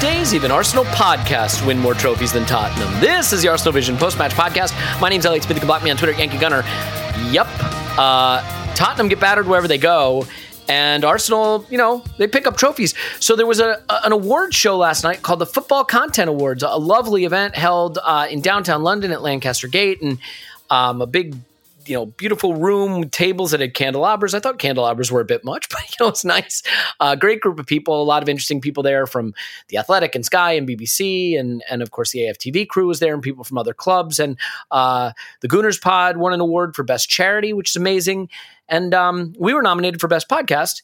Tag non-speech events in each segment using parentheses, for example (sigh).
Days, even Arsenal podcasts win more trophies than Tottenham. This is the Arsenal Vision post-match podcast. My name's Elliot Smith. You can block me on Twitter, Yankee Gunner. Yep. Uh, Tottenham get battered wherever they go, and Arsenal, you know, they pick up trophies. So there was a, a- an award show last night called the Football Content Awards, a lovely event held uh, in downtown London at Lancaster Gate, and um, a big you know, beautiful room tables that had candelabras. I thought candelabras were a bit much, (laughs) but you know, it's nice. Uh, great group of people, a lot of interesting people there from the Athletic and Sky and BBC, and and of course the AFTV crew was there, and people from other clubs. And uh, the Gooners Pod won an award for best charity, which is amazing. And um, we were nominated for best podcast,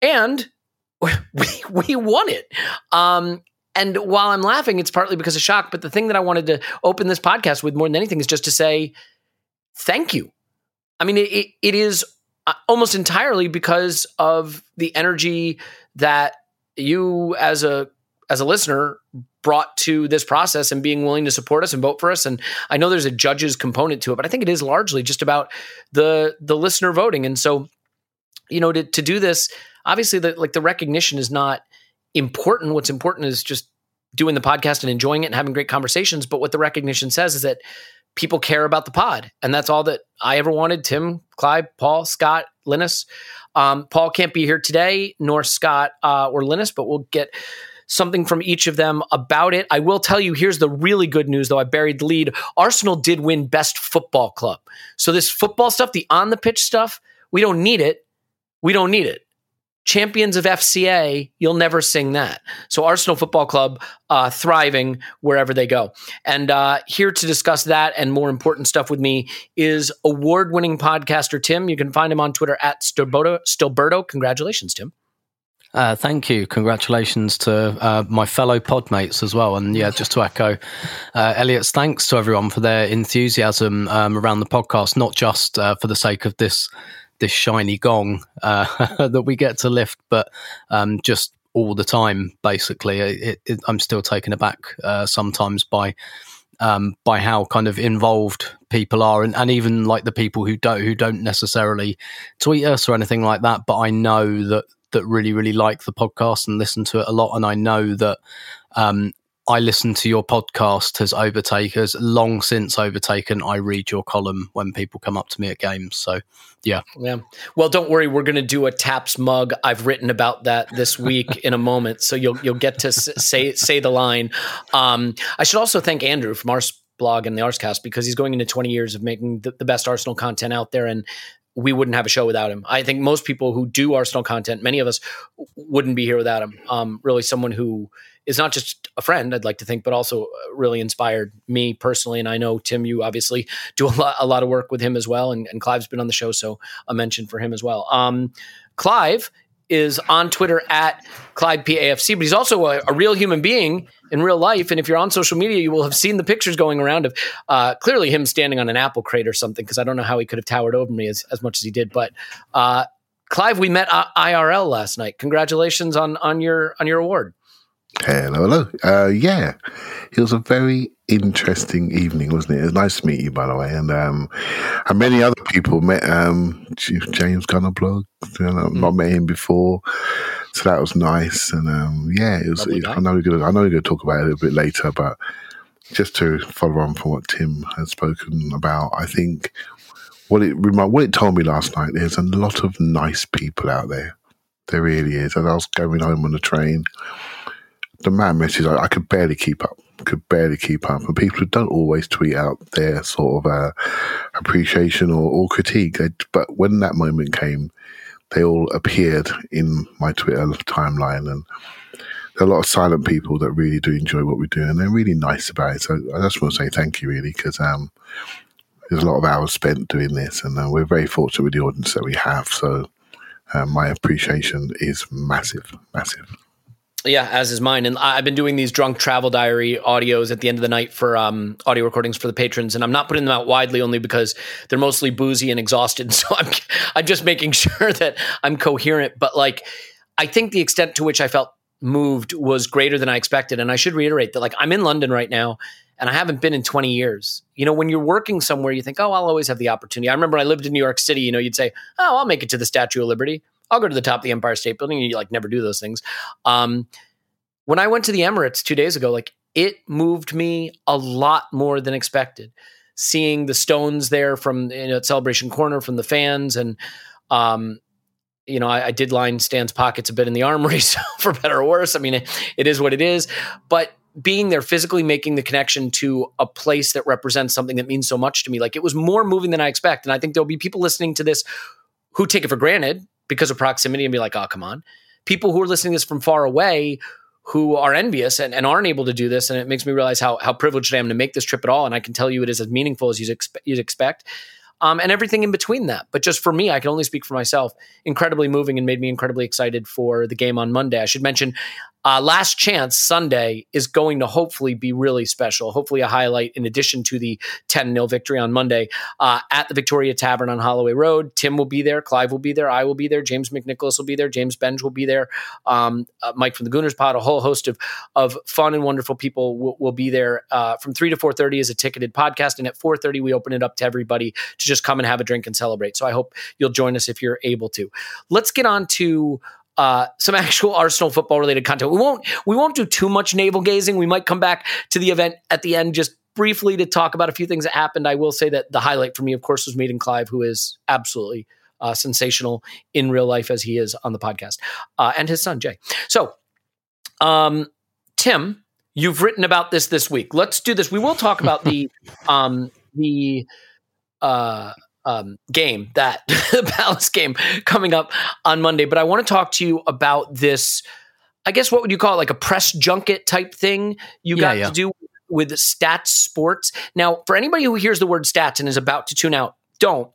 and (laughs) we we won it. Um, and while I'm laughing, it's partly because of shock. But the thing that I wanted to open this podcast with more than anything is just to say thank you. I mean, it, it, is uh, almost entirely because of the energy that you as a as a listener brought to this process and being willing to support us and vote for us. And I know there's a judges component to it but I think it is largely just about the the listener voting. And so you know to to do this obviously the like the recognition is not important. What's important is just doing the podcast and enjoying it and having great conversations. But what the recognition says is that people care about the pod. And that's all that I ever wanted. Tim, Clive, Paul, Scott, Linus. Um, Paul can't be here today, nor Scott uh, or Linus, but we'll get something from each of them about it. I will tell you here's the really good news, though. I buried the lead. Arsenal did win Best Football Club. So this football stuff, the on the pitch stuff, we don't need it. We don't need it. Champions of FCA, you'll never sing that. So Arsenal Football Club uh, thriving wherever they go. And uh, here to discuss that and more important stuff with me is award-winning podcaster Tim. You can find him on Twitter at Stillberto. Stillberto. Congratulations, Tim. Uh, thank you. Congratulations to uh, my fellow podmates as well. And yeah, just to echo uh, Elliot's thanks to everyone for their enthusiasm um, around the podcast, not just uh, for the sake of this this shiny gong uh, (laughs) that we get to lift, but um, just all the time. Basically, it, it, I'm still taken aback uh, sometimes by um, by how kind of involved people are, and, and even like the people who don't who don't necessarily tweet us or anything like that. But I know that that really really like the podcast and listen to it a lot, and I know that. Um, I listen to your podcast has overtaken, has long since overtaken. I read your column when people come up to me at games. So, yeah. Yeah. Well, don't worry. We're going to do a Taps mug. I've written about that this week (laughs) in a moment, so you'll you'll get to s- say say the line. Um, I should also thank Andrew from our blog and the Arsecast because he's going into 20 years of making the, the best Arsenal content out there, and we wouldn't have a show without him. I think most people who do Arsenal content, many of us, wouldn't be here without him. Um, really, someone who is not just a friend, I'd like to think, but also uh, really inspired me personally. And I know Tim, you obviously do a lot, a lot of work with him as well, and, and Clive's been on the show, so a mention for him as well. Um, Clive is on Twitter at Clive PAFC, but he's also a, a real human being in real life. And if you're on social media, you will have seen the pictures going around of uh, clearly him standing on an apple crate or something, because I don't know how he could have towered over me as, as much as he did. But uh, Clive, we met IRL last night. Congratulations on on your on your award. Hello, hello. Uh, yeah, it was a very interesting evening, wasn't it? It was nice to meet you, by the way, and um, and many other people met um, James Gunnerblog. You know, I've not met him before, so that was nice. And um, yeah, it was. It. I know we're gonna. I know we're gonna talk about it a little bit later, but just to follow on from what Tim has spoken about, I think what it what it told me last night. There's a lot of nice people out there. There really is. As I was going home on the train the man message, I, I could barely keep up. Could barely keep up, and people who don't always tweet out their sort of uh, appreciation or, or critique. But when that moment came, they all appeared in my Twitter timeline, and there are a lot of silent people that really do enjoy what we do, and they're really nice about it. So I just want to say thank you, really, because um, there's a lot of hours spent doing this, and uh, we're very fortunate with the audience that we have. So uh, my appreciation is massive, massive. Yeah, as is mine. And I've been doing these drunk travel diary audios at the end of the night for um, audio recordings for the patrons, and I'm not putting them out widely only because they're mostly boozy and exhausted. (laughs) So I'm I'm just making (laughs) sure that I'm coherent. But like, I think the extent to which I felt moved was greater than I expected. And I should reiterate that like I'm in London right now, and I haven't been in 20 years. You know, when you're working somewhere, you think, oh, I'll always have the opportunity. I remember I lived in New York City. You know, you'd say, oh, I'll make it to the Statue of Liberty. I'll go to the top of the Empire State Building. And you like never do those things. Um, when I went to the Emirates two days ago, like it moved me a lot more than expected. Seeing the stones there from you know, Celebration Corner from the fans, and um, you know, I, I, did line Stan's pockets a bit in the armory, (laughs) so for better or worse. I mean, it, it is what it is. But being there physically making the connection to a place that represents something that means so much to me, like it was more moving than I expect. And I think there'll be people listening to this who take it for granted because of proximity and be like, oh, come on. People who are listening to this from far away who are envious and, and, aren't able to do this. And it makes me realize how, how privileged I am to make this trip at all. And I can tell you it is as meaningful as you'd, expe- you'd expect. Um, and everything in between that. But just for me, I can only speak for myself. Incredibly moving and made me incredibly excited for the game on Monday. I should mention uh, Last Chance Sunday is going to hopefully be really special. Hopefully, a highlight in addition to the 10 0 victory on Monday uh, at the Victoria Tavern on Holloway Road. Tim will be there. Clive will be there. I will be there. James McNicholas will be there. James Benge will be there. Um, uh, Mike from the Gooners Pod, a whole host of, of fun and wonderful people will, will be there. Uh, from 3 to 4.30 is a ticketed podcast. And at 4.30, we open it up to everybody to just come and have a drink and celebrate. So I hope you'll join us if you're able to. Let's get on to uh, some actual Arsenal football related content. We won't we won't do too much navel gazing. We might come back to the event at the end just briefly to talk about a few things that happened. I will say that the highlight for me, of course, was meeting Clive, who is absolutely uh, sensational in real life as he is on the podcast, uh, and his son Jay. So, um, Tim, you've written about this this week. Let's do this. We will talk about the (laughs) um, the uh, um, game, that (laughs) the Palace game coming up on Monday. But I want to talk to you about this. I guess what would you call it, like a press junket type thing you yeah, got yeah. to do with STATSports. Now, for anybody who hears the word stats and is about to tune out, don't.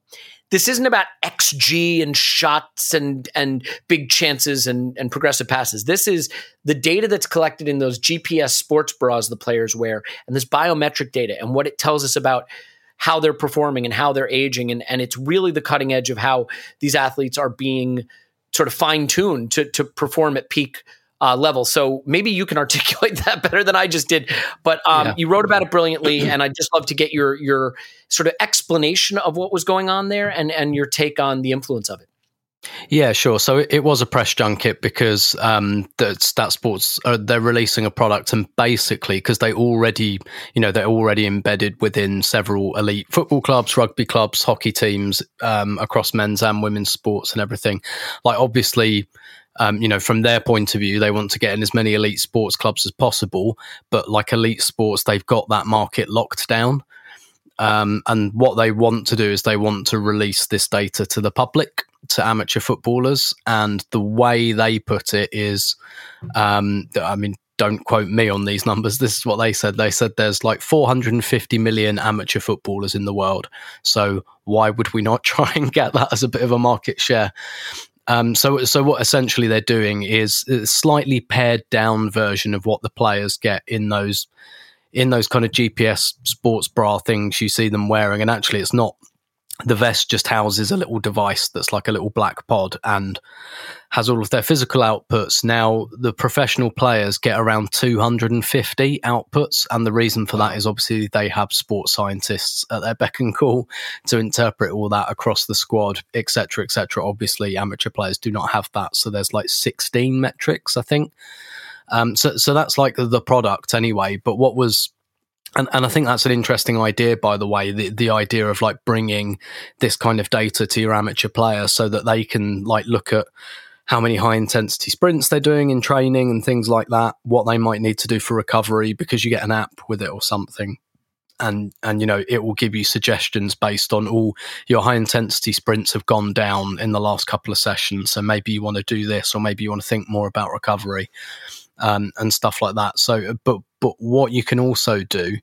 This isn't about XG and shots and and big chances and, and progressive passes. This is the data that's collected in those GPS sports bras the players wear and this biometric data and what it tells us about how they're performing and how they're aging. And, and it's really the cutting edge of how these athletes are being sort of fine tuned to, to perform at peak uh, level. So maybe you can (laughs) articulate that better than I just did. But um, yeah. you wrote about it brilliantly, (clears throat) and I'd just love to get your your sort of explanation of what was going on there and and your take on the influence of it. Yeah, sure. So it, was a press junket because um, the STATSports uh, they're releasing a product, and basically because they already, you know, they're already embedded within several elite football clubs, rugby clubs, hockey teams um, across men's and women's sports and everything. Like obviously. Um, you know, from their point of view, they want to get in as many elite sports clubs as possible. But like elite sports, they've got that market locked down. Um, and what they want to do is they want to release this data to the public to amateur footballers, and the way they put it is, um, I mean, don't quote me on these (laughs) numbers. This is what they said. They said there's like 450 million amateur footballers in the world. So why would we not (laughs) try and get that as a bit of a market share? Um, so, so what essentially they're doing is a slightly pared down version of what the players get in those in those kind of GPS sports bra things you see them wearing, and actually, it's not the vest just houses a little device that's like a little black pod and has all of their physical outputs. Now, the professional players get around 250 outputs, and the reason for that is obviously they have sports scientists at their beck and call to interpret all that across the squad, etc., etc. Obviously, amateur players do not have that, so there's like 16 metrics, I think. Um, so, so that's like the product anyway. But what was and, and I think that's an interesting idea, by the way, the, the idea of like bringing this kind of data to your amateur player so that they can like look at how many high intensity sprints they're doing in training and things like that, what they might need to do for recovery because you get an app with it or something. And and you know it will give you suggestions based on all your high intensity sprints have gone down in the last couple of sessions. So maybe you want to do this, or maybe you want to think more about recovery um, and stuff like that. So, but but what you can also do,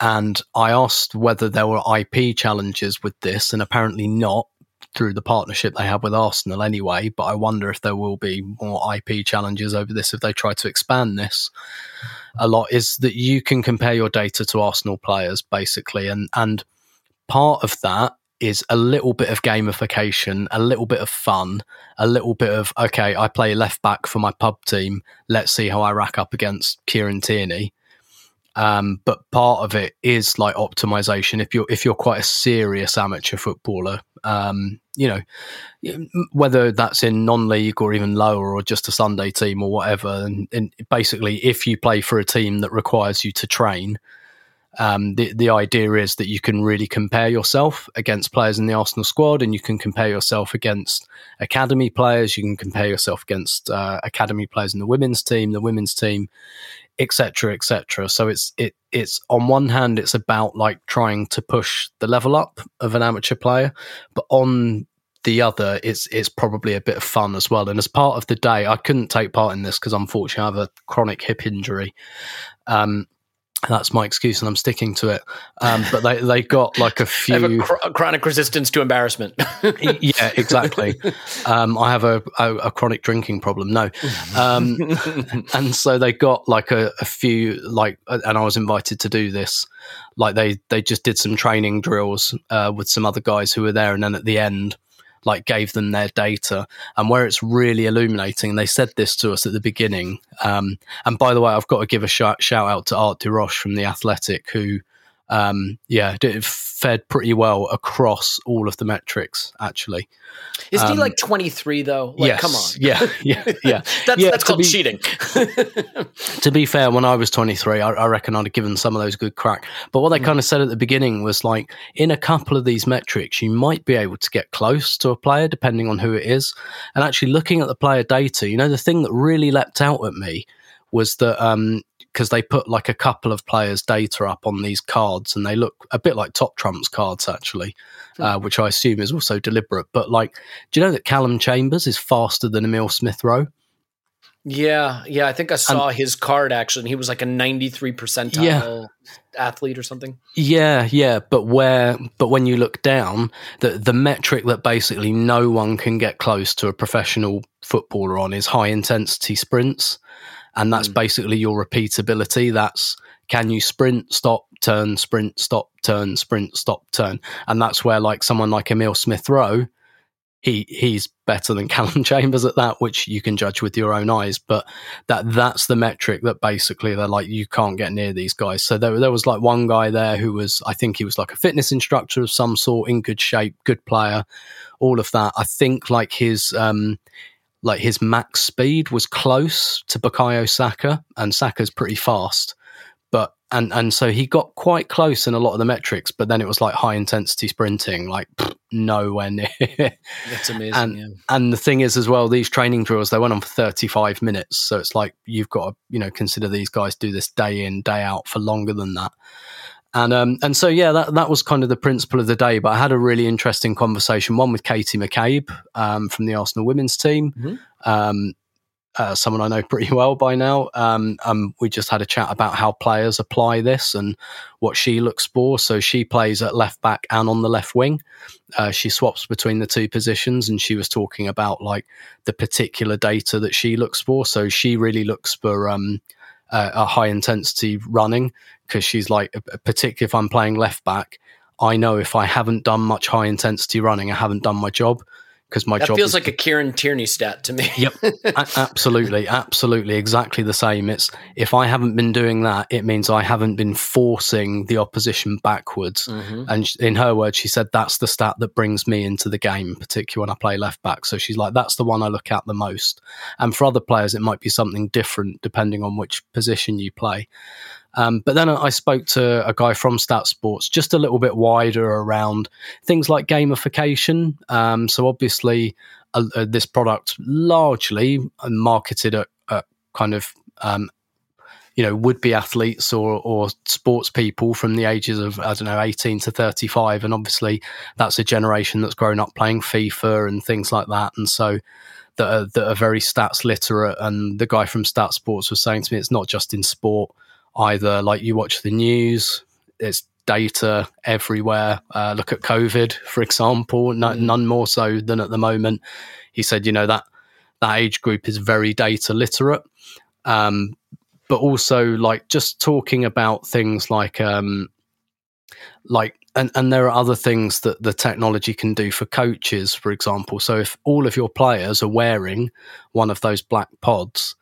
and I asked whether there were IP challenges with this, and apparently not through the partnership they have with Arsenal anyway. But I wonder if there will be more IP challenges over this if they try to expand this a lot. Is that you can compare your data to Arsenal players basically, and and part of that is a little bit of gamification, a little bit of fun, a little bit of okay, I play left back for my pub team. Let's see how I rack up against Kieran Tierney. Um, but part of it is like optimization. If you're if you're quite a serious amateur footballer, um, you know, whether that's in non-league or even lower or just a Sunday team or whatever, and, and basically, if you play for a team that requires you to train, um, the the idea is that you can really compare yourself against players in the Arsenal squad, and you can compare yourself against academy players. You can compare yourself against uh, academy players in the women's team, the women's team, etc., etc. So it's it it's on one hand, it's about like trying to push the level up of an amateur player, but on the other, it's it's probably a bit of fun as well. And as part of the day, I couldn't take part in this because unfortunately I have a chronic hip injury. Um, that's my excuse, and I'm sticking to it. Um, but they they got like a (laughs) few have a, cr- chronic resistance to embarrassment. (laughs) yeah, exactly. Um, I have a, a, a, chronic drinking problem. No, um, (laughs) and so they got like a, a, few like, and I was invited to do this. Like they they just did some training drills uh, with some other guys who were there, and then at the end like gave them their data and where it's really illuminating and they said this to us at the beginning um, and by the way i've got to give a shout, shout out to art Roche from the athletic who um, yeah, it fed pretty well across all of the metrics. Actually, is um, he like twenty three though? Like, yes, come on, yeah, yeah, (laughs) yeah. that's yeah, that's called be, cheating. (laughs) to be fair, when I was twenty three, I, I, reckon I'd have given some of those good crack. But what they mm. kind of said at the beginning was like, in a couple of these metrics, you might be able to get close to a player depending on who it is. And actually, looking at the player data, you know, the thing that really leapt out at me was that um, because they put like a couple of players' data up on these cards, and they look a bit like Top Trumps cards, actually, hmm. uh, which I assume is also deliberate. But like, do you know that Calum Chambers is faster than Emil Smith Rowe? Yeah, yeah, I think I saw and, his card actually, and he was like a ninety-three percentile yeah. athlete or something. Yeah, yeah, but where, but when you look down, the the metric that basically no one can get close to a professional footballer on is high intensity sprints and that's mm. basically your repeatability. That's can you sprint, stop, turn, sprint, stop, turn, sprint, stop, turn, and that's where like someone like Emil Smith Rowe, he he's better than (laughs) Calum Chambers at that, which you can judge with your own eyes. But that that's the metric that basically they're like you can't get near these guys. So there there was like one guy there who was I think he was like a fitness instructor of some sort, in good shape, good player, all of that. I think like his um like his max speed was close to Bukayo Saka, and Saka's pretty fast. But and and so he got quite close in a lot of the metrics, but then it was like high intensity sprinting, like pff, nowhere near. (laughs) That's amazing. and yeah. and the thing is as well, these training drills they went on for thirty five minutes, so it's like you've got to you know consider these guys do this day in day out for longer than that. And um, and so yeah, that that was kind of the principle of the day. But I had a really interesting conversation, one with Katie McCabe um, from the Arsenal women's team, mm-hmm. um, uh, someone I know (laughs) pretty well by now. Um, um, we just had a chat about how players apply this and what she looks for. So she plays at left back and on the left wing. Uh, she swaps between the two positions, and she was talking about like the particular data that she looks for. So she really looks for um, uh, a high intensity running because she's like, particularly if I'm playing left back, I know if I haven't done much high intensity running, I haven't done my job because my that job feels is, like a Kieran Tierney stat to me. yep, (laughs) absolutely, absolutely, exactly the same. It's if I haven't been doing that, it means I haven't been forcing the opposition backwards. Mm-hmm. And in her words, she said that's the stat that brings me into the game, particularly when I play left back. So she's like, that's the one I look at the most. And for other players, it might be something different depending on which position you play. Um, but then I spoke to a guy from STATSports, just a little bit wider around things like gamification. Um, so obviously, uh, uh, this product largely marketed at, at kind of um, you know would be athletes or or sports people from the ages of I don't know 18 to 35 and obviously that's a generation that's grown up playing FIFA and things like that. And so that are, that are very stats literate. And the guy from STATSports was saying to me it's not just in sport either like you watch the news it's data everywhere. Uh, look at covid for example no, mm. none more so than at the moment. He said you know that that age group is very data literate. Um, but also like just talking about things like um like and and there are other things that the technology can do for coaches for example. So if all of your players are wearing one of those black pods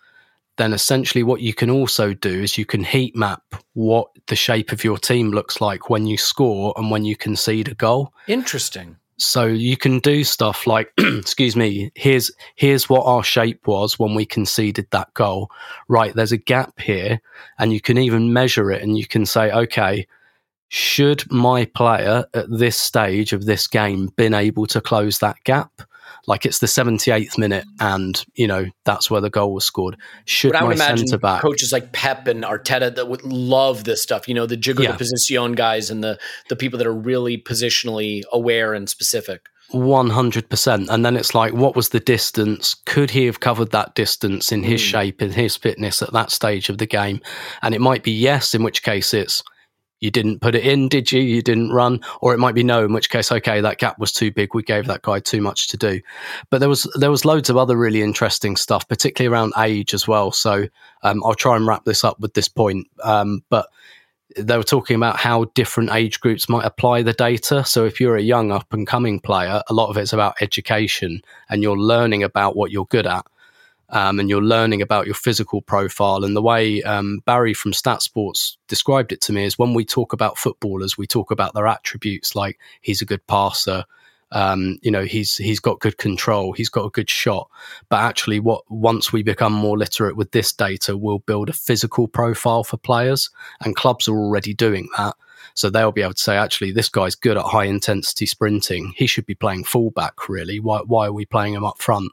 then essentially what you can also do is you can heat map what the shape of your team looks like when you score and when you concede a goal interesting so you can do stuff like, (clears throat) excuse me, here's here's what our shape was when we conceded that goal. Right, there's a gap here, and you can even measure it, and you can say, okay, should my player at this stage of this game been able to close that gap? Like it's the 78th minute and you know that's where the goal was scored. Should but I would my imagine back coaches like Pep and Arteta that would love this stuff you know the jigger yeah. position guys and the the people that are really positionally aware and specific. 100% and then it's like what was the distance? Could he have covered that distance in his mm. shape in his fitness at that stage of the game? And it might be yes in which case it's you didn't put it in, did you? You didn't run, or it might be no, in which case, okay, that gap was too big. We gave that guy too much to do. But there was there was loads of other really interesting stuff, particularly around age as well. So um, I'll try and wrap this up with this point. Um, but they were talking about how different age groups might apply the data. So if you're a young up and coming player, a lot of it's about education and you're learning about what you're good at um, and you're learning about your physical profile. And the way um, Barry from STATSports described it to me is when we talk about footballers, we talk about their attributes like he's a good passer. Um, you know, he's he's got good control, he's got a good shot. But actually, what once we become more literate with this data, we'll build a physical profile for players, and clubs are already doing that. So they'll be able to say, actually, this guy's good at high intensity sprinting. He should be playing fullback. Really, why why are we playing him up front?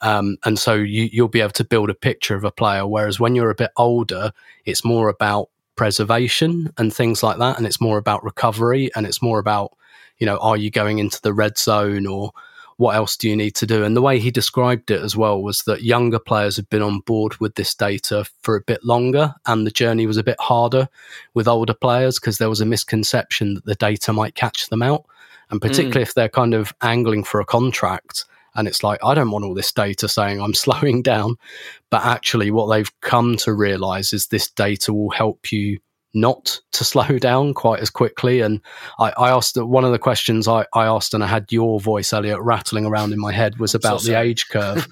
Um, and so you, you'll be able to build a picture of a player. Whereas when you're a bit older, it's more about preservation and things like that. And it's more about recovery and it's more about, you know, are you going into the red zone or what else do you need to do? And the way he described it as well was that younger players have been on board with this data for a bit longer and the journey was a bit harder with older players because there was a misconception that the data might catch them out. And particularly mm. if they're kind of angling for a contract, and it's like, I don't want all this data saying I'm (laughs) slowing down. But actually, what they've come to realize is this data will help you not to (laughs) slow down quite as quickly. And I, I asked one of the questions I, I, asked, and I had your voice, Elliot, rattling around in my head, was (laughs) about so the age curve.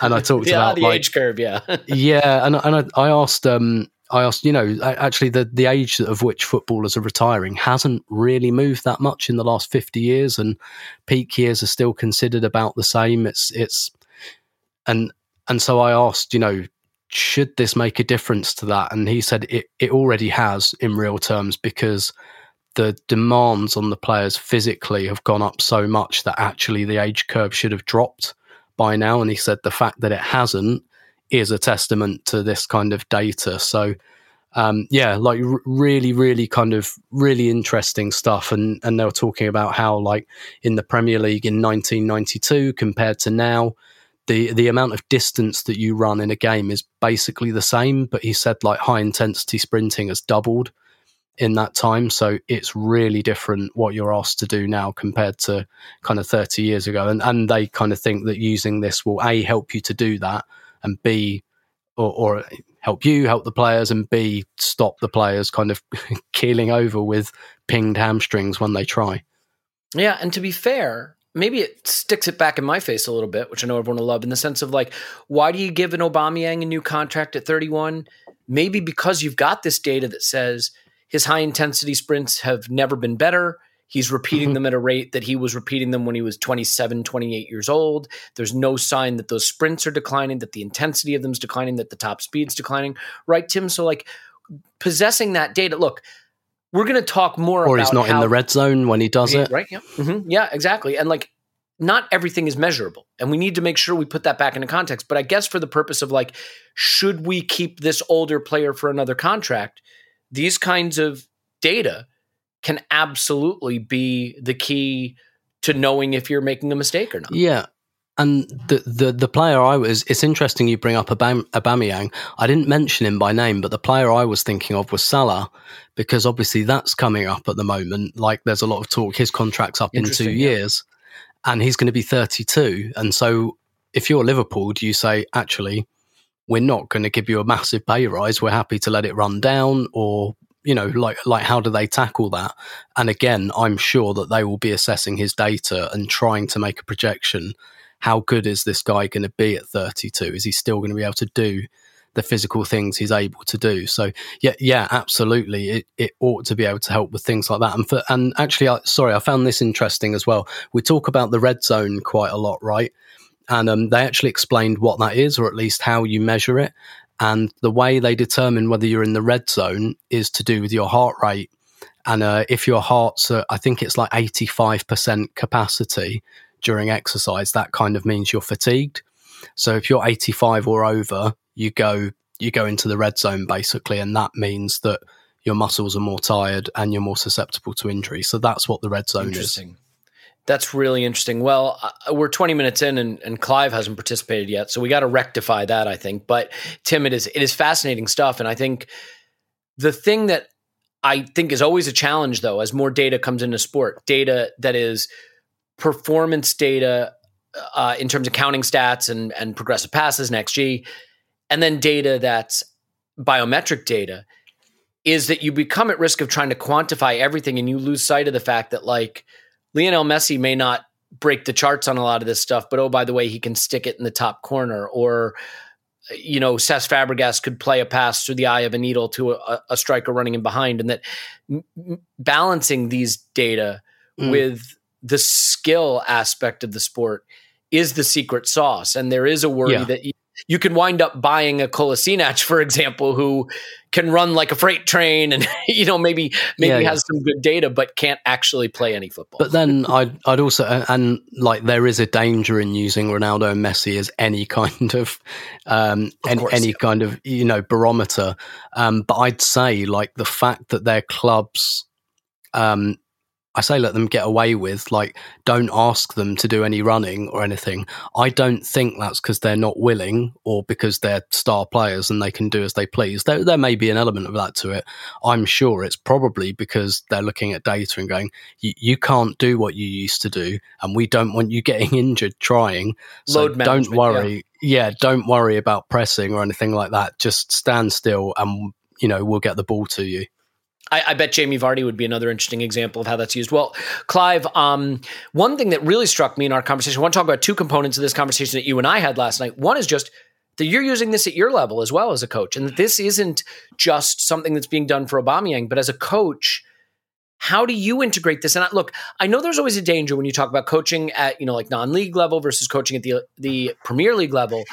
and I talked yeah, about the like, age curve, yeah, yeah. And and I, I asked um, I asked, you know, actually the, the age of which footballers are retiring hasn't really moved that much in the last 50 years and peak years are still considered about the same. It's, it's, and, and so I asked, you know, should this make a difference to that? And he said it, it already has in real terms because the demands on the players physically have gone up so much that actually the age curve should have dropped by now. And he said the fact that it hasn't is a testament to this kind of data. So, um, yeah, like r- really, really kind of really interesting stuff. And and they were talking about how like in the Premier League in 1992 compared to now, the the amount of distance that you run in a game is basically the same. But he said like high intensity sprinting has doubled in that time. So it's really different what you're asked to do now compared to kind of 30 years ago. And and they kind of think that using this will a help you to do that and B, or, or help you help the players, and B, stop the players kind of (laughs) keeling over with pinged hamstrings when they try. Yeah, and to be fair, maybe it sticks it back in my face a little bit, which I know everyone will love, in the sense of like, why do you give an Aubameyang a new contract at 31? Maybe because you've got this data that says his high intensity sprints have never been better. He's repeating mm-hmm. them at a rate that he was repeating them when he was 27, 28 years old. There's no sign that those sprints are declining, that the intensity of them is declining, that the top speed's declining. Right, Tim? So, like, possessing that data, look, we're going to talk more or he's not in the red zone when he does it. Right. Yeah. Mm-hmm, yeah, exactly. And like, not everything is measurable and we need to make sure we put that back into context but i guess for the purpose of like should we keep this older player for another contract these kinds of data can absolutely be the key to knowing if you're making a mistake or not Yeah. And the, the the player I was, it's interesting you bring up Abam, Aubameyang. I didn't mention him by name, but the player I was thinking of was Salah, because obviously that's coming up at the moment. Like there's a lot of talk. His contract's up in two yeah. years, and he's going to be 32. And so, if you're Liverpool, do you say actually we're not going to give you a massive pay rise? We're happy to let it run down, or you know, like like how do they tackle that? And again, I'm sure that they will be assessing his data and trying to make a projection. How good is this guy going to be at 32? Is he still going to be able to do the physical things he's able to do? So yeah, yeah, absolutely. It it ought to be able to help with things like that. And for and actually, I, sorry, I found this interesting as well. We talk about the red zone quite a lot, right? And um, they actually explained what that is, or at least how you measure it. And the way they determine whether you're in the red zone is to do with your heart rate. And uh, if your heart's, uh, I think it's like 85% capacity during exercise, that kind of means you're fatigued. So if you're 85 or over, you go you go into the red zone basically, and that means that your muscles are more tired and you're more susceptible to injury. So that's what the red zone is. That's really interesting. Well, uh, we're 20 minutes in, and, and Clive hasn't participated yet, so we got to rectify that. I think. But Tim, it is it is fascinating stuff, and I think the thing that I think is always a challenge, though, as more data comes into sport, data that is performance data uh, in terms of counting stats and and progressive passes and XG, and then data that's biometric data, is that you become at risk of trying to quantify everything, and you lose sight of the fact that like Lionel Messi may not break the charts on a lot of this stuff, but oh, by the way, he can stick it in the top corner. Or, you know, Cesc Fabregas could play a pass through the eye of a needle to a, a striker running in behind. And that m- balancing these data Mm. with the skill aspect of the sport is the secret sauce. And there is a worry Yeah. that you, can wind up buying a Kolasinac, for example, who can run like a freight train and, (laughs) you know, maybe maybe Yeah, yeah. has some good data, but can't actually play any football. But then I'd, I'd also, and like there is a danger in using Ronaldo and Messi as any (laughs) kind of, um, any, course, any yeah. kind of, you know, barometer. Um, but I'd say like the fact that their clubs, um, I say let them get away with, like, don't ask them to do any running or anything. I don't think that's because they're not willing or because they're star players and they can do as they please. There, there may be an element of that to it. I'm sure it's probably because they're looking at data and going, you, can't do what you used to do, and we don't want you (laughs) getting injured trying. So don't worry. Yeah. don't worry about pressing or anything like that. Just stand still, and you know we'll get the ball to you. I, I bet Jamie Vardy would be another interesting example of how that's used. Well, Clive, um, one thing that really struck me in our conversation, I want to talk about two components of this conversation that you and I had last night. One is just that you're using this at your level as well as a coach, and that this isn't just something that's being done for Aubameyang, but as a coach, how do you integrate this? And I, look, I know there's always a danger when you talk about coaching at you know like non-league level versus coaching at the the Premier League level,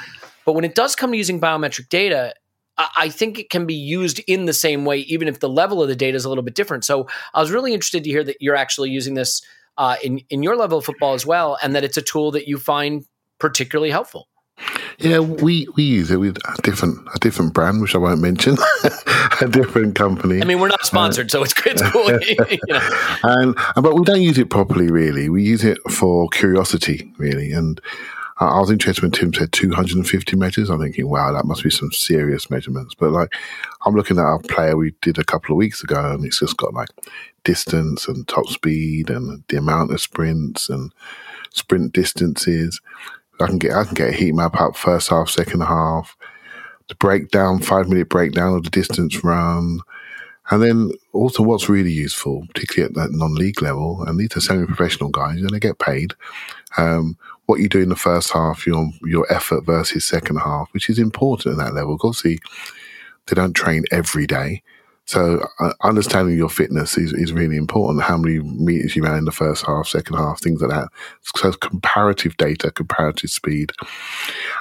but when it does come to using biometric data, I think it can be used in the same way, even if the level of the data is a little bit different. So I was really interested to hear that you're actually using this uh, in in your level of football as well, and that it's a tool that you find particularly helpful. Yeah, we, we use it with a different a different brand, which I won't mention, (laughs) a different company. I mean, we're not sponsored, so it's it's (laughs) cool. you know. (laughs) and but we don't use it properly. Really, we use it for curiosity, really. And I I was interested when Tim said 250 measures. I'm thinking, wow, that must be some serious measurements. But like, I'm looking at our player we did a couple of weeks ago, and it's just got like distance and top speed and the amount of sprints and sprint distances. I can get I can get a heat map up first half, second half, the breakdown, five minute breakdown of the distance run. And then also what's really useful, particularly at that non-league level, and these are semi-professional guys, and they get paid. Um, what you do in the first half, your your effort versus second half, which is important at that level. Obviously, they don't train every day, so uh, understanding your fitness is, is really important. How many meters you ran in the first half, second half, things like that. So comparative data, comparative speed.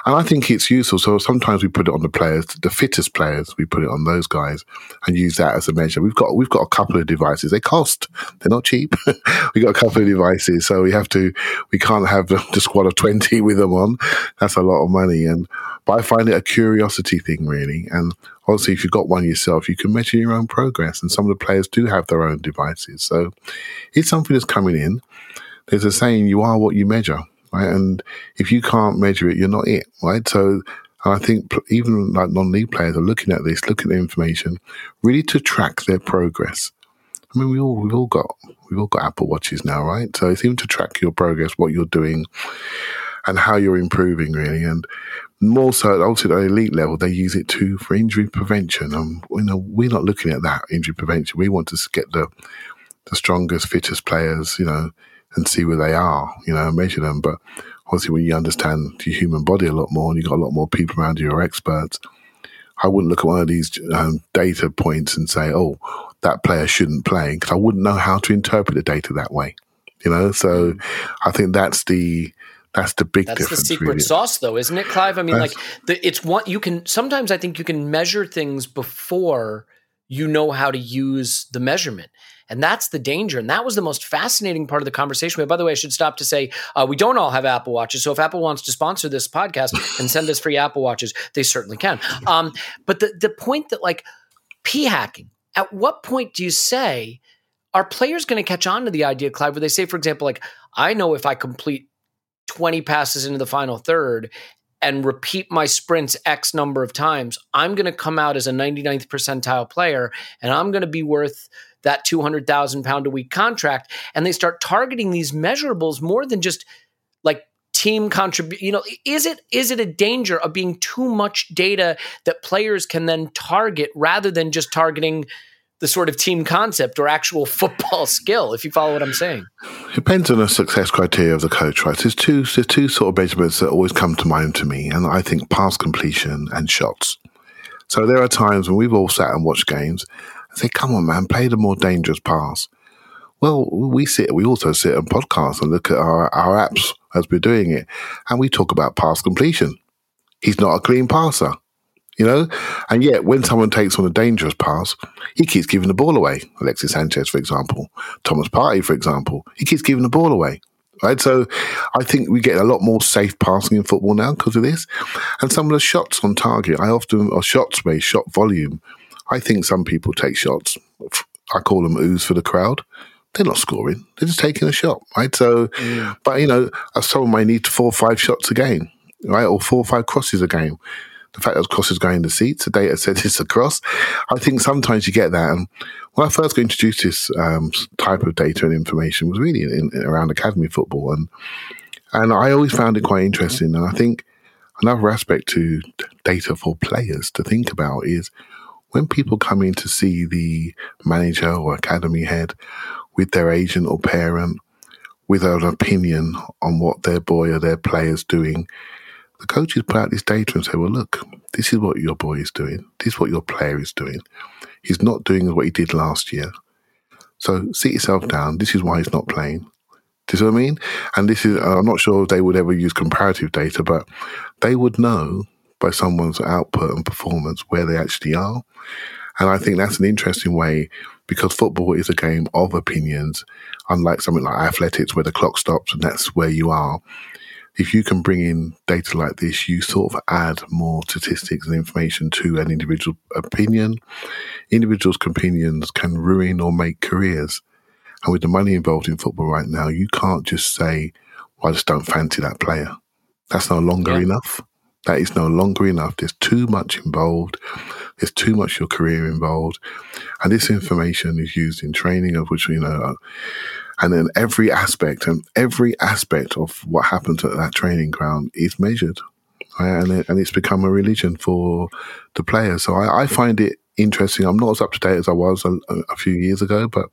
And I think it's useful. So sometimes we put it on the players, the fittest players, we put it on those guys and use that as a measure. We've got we've got a couple of devices. They cost. They're not cheap. (laughs) we got a couple of devices, so we have to. We can't have (laughs) the squad of twenty with them on. That's a lot of money. And but I find it a curiosity thing, really. And obviously, if you've got one yourself, you can measure your own progress. And some of the players do have their own devices, so it's something that's coming in. There's a saying: "You are what you measure." right? And if you can't measure it, you're not it, right? So I think even like non-league players are looking at this, looking at the information, really to track their progress. I mean, we all we've all got we've all got Apple watches now, right? So it's even to track your progress, what you're doing, and how you're improving, really. And more so, at the elite level, they use it too for injury prevention. And you know, we're not looking at that injury prevention. We want to get the the strongest, fittest players, you know, and see where they are, you know, measure them. But obviously, when you understand the human body a lot more and you've got a lot more people around you who are experts, I wouldn't look at one of these um, data points and say, oh, that player shouldn't play, because I wouldn't know how to interpret the data that way, you know? So I think that's the. That's the big That's the secret really. sauce, though, isn't it, Clive? I mean, That's- like, the, it's one you can sometimes I think you can measure things before you know how to use the measurement. And that's the danger. And that was the most fascinating part of the conversation. By the way, I should stop to say uh, we don't all have Apple Watches. So if Apple wants to sponsor this podcast and send us free Apple Watches, they certainly can. Um, but the, the point that, like, p hacking, at what point do you say, are players going to catch on to the idea, Clive, where they say, for example, like, I know if I complete 20 passes into the final third and repeat my sprints X number of times, I'm going to come out as a 99th percentile player and I'm going to be worth that 200,000 pound a week contract. And they start targeting these measurables more than just like team contribute you know is it is it a danger of being too much data that players can then target rather than just targeting the sort of team concept or actual (laughs) football skill if you follow what i'm saying It Depends on the success criteria of the coach, right? There's two, there's two sort of measurements that always come to mind to me, and I think pass completion and shots. So there are times when we've all sat and watched games and say, "Come on, man, play the more dangerous pass." Well, we sit, we also sit on podcasts and look at our, our apps as we're doing it, and we talk about pass completion. He's not a clean passer, you know, and yet when someone takes on a dangerous pass, he keeps giving the ball away. Alexis Sanchez, for example, Thomas Partey, for example, he keeps giving the ball away. Right, so I think we get a lot more safe passing in football now because of this, and some of the shots on target. I often or shots where shot volume. I think some people take shots. I call them ooze for the crowd. They're not scoring; they're just taking a shot, right? So, but you know, uh, someone may need four or five shots a game, right, or four or five crosses a game the fact that crosses going in the seats, the data says (laughs) it's a cross. I think sometimes you get that. And when I first got introduced to this um, type of data and information was really in, in, around academy football, and and I always found it quite interesting. And I think another aspect to data for players to think about is when people come in to see the manager or academy head with their agent or parent with an opinion on what their boy or their player is doing the coaches put out this data and say, well, look, this is what your boy is doing. This is what your player is doing. He's not doing what he did last year. So sit yourself down. This is why he's not playing. Do you see what I mean? And this is, I'm not sure if they would ever use comparative data, but they would know by someone's output and performance where they actually are. And I think that's an interesting way because football is a game of opinions, unlike something like athletics where the clock stops and that's where you are if you can bring in data like this, you sort of add more statistics and information to an individual opinion. Individuals' opinions can ruin or make careers. And with the money involved in football right now, you can't just say, well, I just don't fancy that player. That's no longer Yeah. enough. That is no longer enough. There's too much involved. There's too much your career involved. And this information is used in training, of which, you know, and then every aspect and every aspect of what happens at that training ground is measured. right? And, it, and it's become a religion for the players. So I, I find it interesting. I'm not as up to date as I was a, a few years ago, but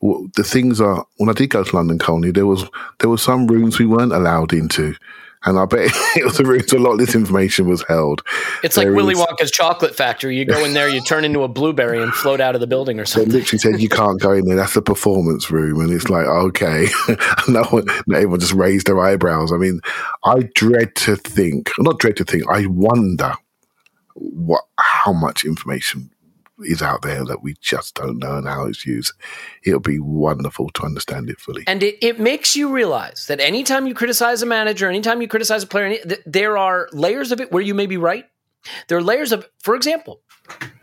the things are when I did go to London Colney, there was there were some rooms we weren't allowed into, and I bet (laughs) it was a, was a lot of this information was held. It's like Willy is- Wonka's chocolate factory. You go in there, you turn into a blueberry and float out of the building or They something. literally said you can't go in there. That's the performance room, and it's like okay. (laughs) no one, everyone just raised their eyebrows. I mean, I dread to think, not dread to think. I wonder what how much information is out there that we just don't know and how it's used. It'll be wonderful to understand it fully. And it, it makes you realize that anytime you criticize a manager, anytime you criticize a player, any- th- there are layers of it where you may be right. There are layers of, for example,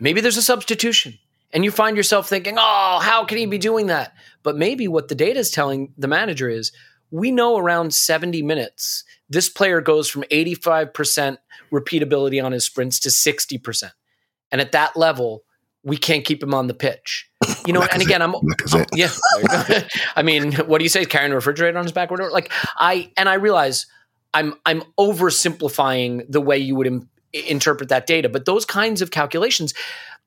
maybe there's a substitution and you find yourself thinking, oh, how can he be doing that? But maybe what the data is telling the manager is we know around 70 minutes, this player goes from 85% repeatability on his sprints to 60%. And at that level, we can't keep him on the pitch. You know, and again, I'm Lacazette. yeah. there you go. I mean, what do you say? Carrying a refrigerator on his back or whatever? Like I and I realize I'm I'm oversimplifying the way you would Im- interpret that data, but those kinds of calculations.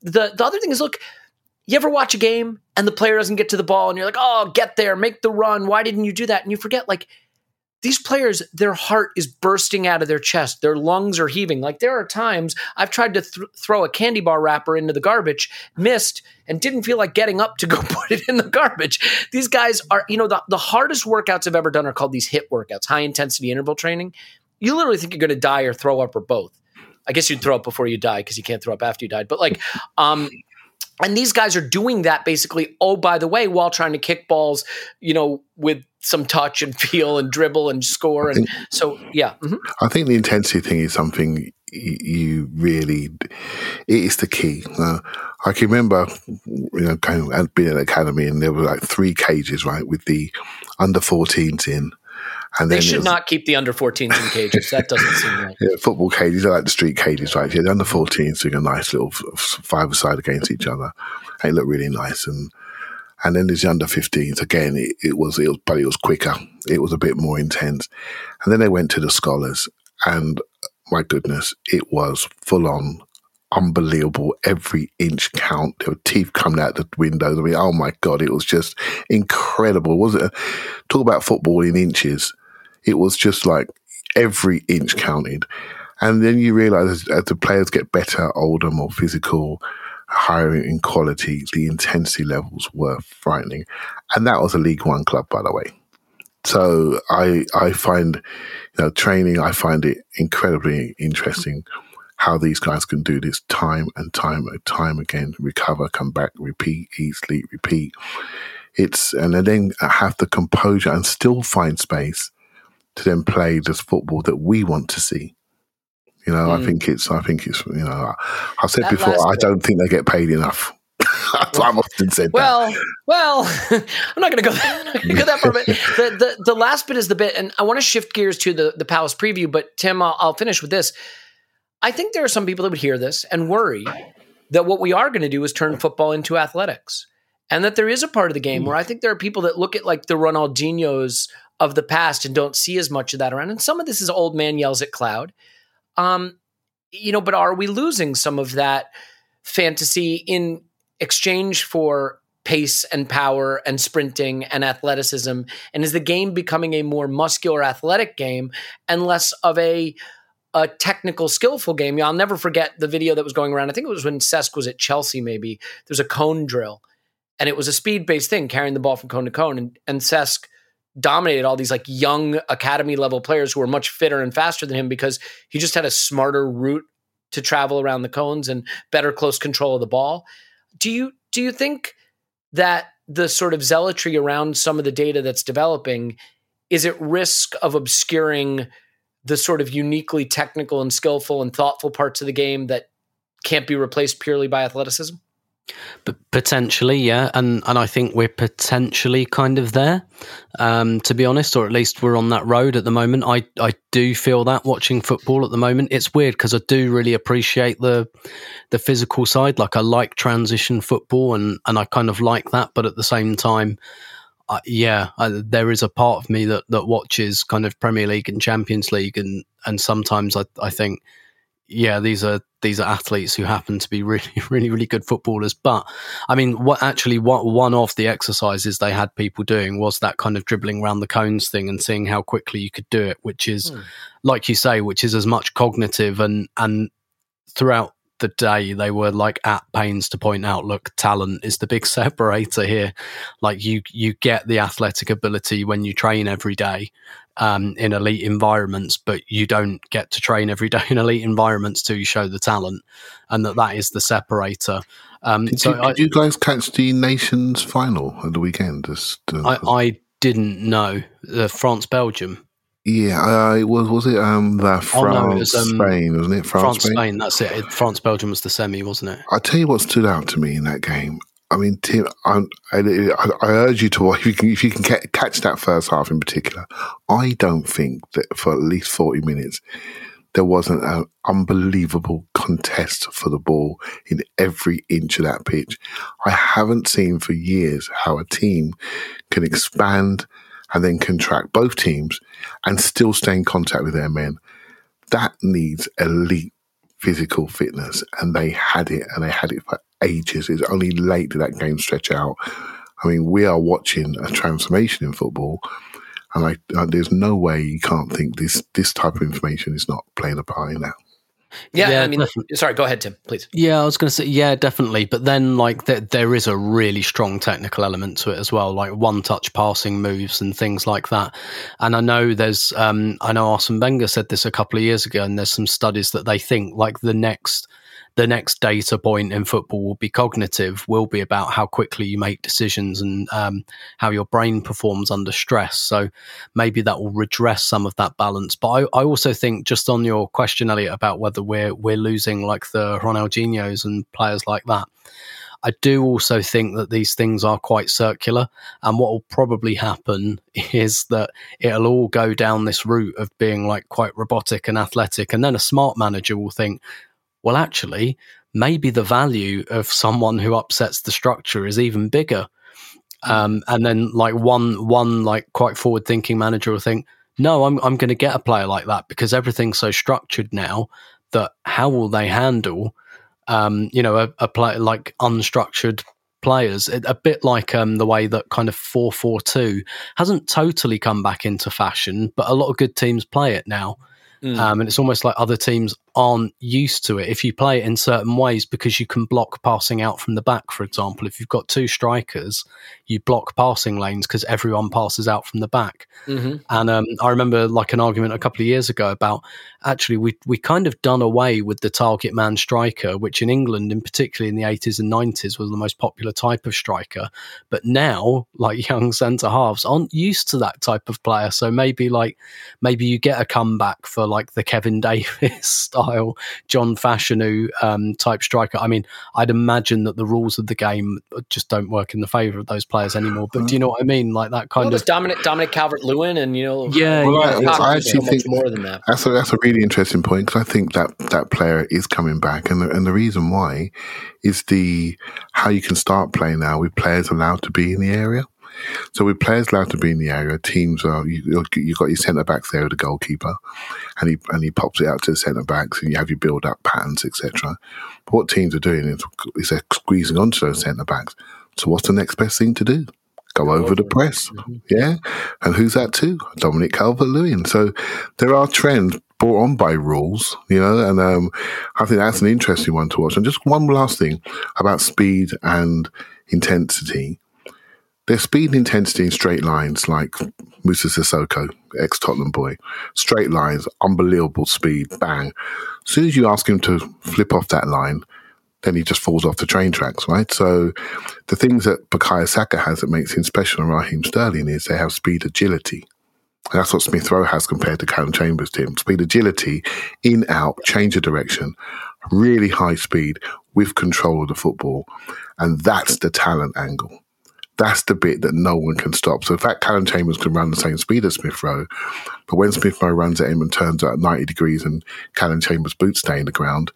The the other thing is, look, you ever watch a game and the player doesn't get to the ball, and you're like, oh, get there, make the run. Why didn't you do that? And you forget, like. These players, their heart is bursting out of their chest. Their lungs are heaving. Like there are times I've tried to th- throw a candy bar wrapper into the garbage, missed, and didn't feel like getting up to go (laughs) put it in the garbage. These guys are, you know, the, the hardest workouts I've ever done are called these HIT workouts, high intensity interval training. You literally think you're going to die or throw up or both. I guess you'd throw up before you die because you can't throw up after you died. But like, um, and these guys are doing that basically, oh, by the way, while trying to kick balls, you know, with some touch and (laughs) feel and dribble and score. And so, yeah. mhm. I think the intensity thing is something you really, it is the key. Uh, I can remember, you know, going and being at the academy and there were like three cages, right, with the under 14s in. And They should was- not keep the under 14s in cages. That doesn't seem right. (laughs) Yeah, football cages are like the street cages, right? Yeah, the under 14s doing a nice little five side against each other. They look really nice, and and then there's the under 15s. Again, it, it was it was but it was quicker. It was a bit more intense, and then they went to the scholars, and uh, my goodness, it was full on. Unbelievable! Every inch count. There were teeth coming out the windows. I mean, oh my god! It was just incredible. Was it? Uh, talk about football in inches. It was just like every inch counted. And then you realize as the players get better, older, more physical, higher in quality, the intensity levels were frightening. And that was a League One club, by the way. So I I find you know training. I find it incredibly interesting how these guys can do this time and time and time again, recover, come back, repeat, eat, sleep, repeat. It's and then have the composure and still find space to then play this football that we want to see. You know, I mm. think it's, I think it's, you know, I've said That before, I bit. don't think they get paid enough. (laughs) I've often said that. Well, well, (laughs) I'm not going to go (laughs) gonna go that far. But the, the the last bit is the bit, and I want to shift gears to the the Palace preview. But Tim, I'll, I'll finish with this. I think there are some people that would hear this and worry that what we are going to do is turn football into athletics, and that there is a part of the game mm. where I think there are people that look at like the Ronaldinho's of the past and don't see as much of that around. And some of this is old man yells at cloud. Um, you know, but are we losing some of that fantasy in exchange for pace and power and sprinting and athleticism? And is the game becoming a more muscular athletic game and less of a a technical, skillful game? I'll never forget the video that was going around. I think it was when Cesc was at Chelsea, maybe. There's a cone drill. And it was a speed based thing, carrying the ball from cone to cone. And, and Cesc dominated all these like young academy level players who were much fitter and faster than him because he just had a smarter route to travel around the cones and better close control of the ball. Do you do you think that the sort of zealotry around some of the data that's developing is at risk of obscuring the sort of uniquely technical and skillful and thoughtful parts of the game that can't be replaced purely by athleticism? Potentially, yeah, and and I think we're potentially kind of there, um, to be honest, or at least we're on that road at the moment. I I do feel that watching football at the moment. It's weird because I do really appreciate the the physical side. Like I like transition football, and and I kind of like that, but at the same time. Uh, yeah, I, there is a part of me that, that watches kind of Premier League and Champions League, and and sometimes I, I think yeah, these are these are athletes who happen to be really, (laughs) really, really good footballers. But I mean, what actually what one of the exercises they had people doing was that kind of dribbling around the cones thing and seeing how quickly you could do it, which is, hmm. like you say, which is as much cognitive and and throughout the day they were like at pains to point out look talent is the big (laughs) separator here like you you get the athletic ability when you train every day um, in elite environments but you don't get to train every day in elite environments till you show the talent and that that is the separator um, did, so you, I, did you guys catch the nations final at the weekend Just, uh, I, I didn't know uh, France Belgium yeah, uh, it was was it um the France oh, no, was, um, Spain wasn't it France, France Spain? Spain? That's it. France Belgium was the semi, wasn't it? I tell you what stood out to me in that game. I mean, Tim, I, I, urge you to watch if you can if you can catch that first half in particular. I don't think that for at least forty minutes there wasn't an unbelievable contest for the ball in every inch of that pitch. I haven't seen for years how a team can expand and then contract both teams and still stay in contact with their men. That needs elite physical fitness, and they had it, and they had it for ages. It's only late did that game stretch out. I mean, we are watching a transformation in football, and I, uh, there's no way you can't think this this type of information is not playing a part in that. Yeah, yeah, I mean, definitely. sorry, go ahead, Tim, please. Yeah, I was going to say, yeah, definitely. But then, like, there, there is a really strong technical element to it as well, like one touch passing moves and things like that. And I know there's, um, I know Arsene Wenger said this a couple of years ago, and there's some studies that they think, like, the next the next data point in football will be cognitive, will be about how quickly you make decisions and um, how your brain performs under stress. So maybe that will redress some of that balance. But I, I also think, just on your question, Elliot, about whether we're we're losing like the Ronaldinho's and players like that. I do also think that these things are quite circular. And what will probably happen (laughs) is that it'll all go down this route of being like quite robotic and athletic. And then a smart manager will think, well, actually, maybe the value of someone who upsets the structure is even bigger. Hmm. Um, and then like one one like quite forward thinking manager will think, no, I'm I'm going to get a player like that because everything's so structured now that how will they handle, um, you know, a, a play like unstructured players, a bit like um, the way that kind of 4-4-2 hasn't totally come back into fashion, but a lot of good teams play it now. Mm. Um, and it's almost like other teams aren't used to it. If you play it in certain ways, because you can block passing out from the back, for example, if you've got two strikers, you block passing lanes because everyone passes out from the back. Mm-hmm. And um, I remember like an argument a couple of years ago about actually we we kind of done away with the target man striker, which in England, in particularly in the eighties and nineties, was the most popular type of striker. But now, like (laughs) young centre halves aren't used to that type of player, so maybe like maybe you get a comeback for like the Kevin (laughs) Davies style, John Fashanu um, type striker. I mean, I'd imagine that the rules of the game just don't work in the favour of those players players anymore. But do you know what I mean? Like that kind well, of Dominic Dominic Calvert Lewin, and you know, yeah, well, yeah. I, I actually think more than that. That's a, that's a really interesting point because I think that that player is coming back, and the, and the reason why is the how you can start playing now with players allowed to be in the area. So with players allowed to be in the area, teams are you you got your centre backs there with the goalkeeper, and he and he pops it out to the centre backs, and you have your build up patterns, etc. But what teams are doing is, is they're squeezing onto those centre backs. So what's the next best thing to do? Go over the press, mm-hmm. yeah. And who's that too? Dominic Calvert-Lewin. So there are trends brought on by rules, you know, and um, I think that's an interesting one to watch. And just one last thing about speed and intensity. There's speed and intensity in straight lines, like Moussa Sissoko, ex Tottenham boy. Straight lines, unbelievable speed, bang. As soon as you ask him to flip off that line, then he just falls off the train tracks, right? So the things that Bukayo Saka has that makes him special and Raheem Sterling is they have speed agility. And that's what Smith Rowe has compared to Calum Chambers, Tim. Speed agility, in, out, change of direction, really high speed with control of the football. And that's the talent angle. That's the bit that no one can stop. So, in fact, Calum Chambers can run the same speed as Smith Rowe, but when Smith Rowe runs at him and turns at 90 degrees and Calum Chambers' boots stay in the ground,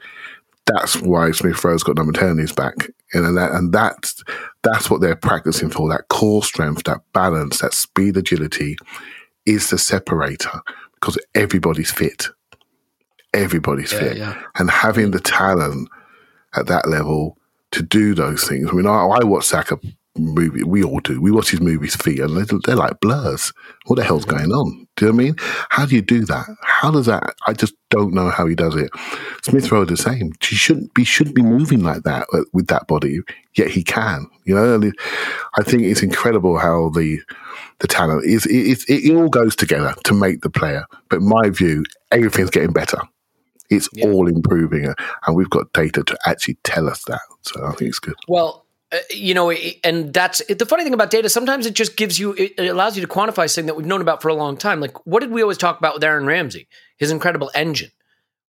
that's why Smith Rowe's got number 10 on his back. And, that, and that's, that's what they're practicing for. That core strength, that balance, that speed, agility is the separator because everybody's fit. everybody's Yeah, fit, yeah. and having the talent at that level to do those things. I mean, I, I watch Saka movie. We all do. We watch his movies feet, and they're, they're like blurs. What the hell's going on? Do you know what I mean? How do you do that? How does that? I just don't know how he does it. Smith Rowe the same. He shouldn't be shouldn't be moving like that uh, with that body, yet he can. You know, I think it's incredible how the the talent is. It, it, it all goes together to make the player. But my view, everything's getting better. It's all improving, uh, and we've got data to actually tell us that. So I think it's good. Well, uh, you know, and that's it, the funny thing about data. Sometimes it just gives you, it, it allows you to quantify something that we've known about for a long time. Like, what did we always talk about with Aaron Ramsey? His incredible engine.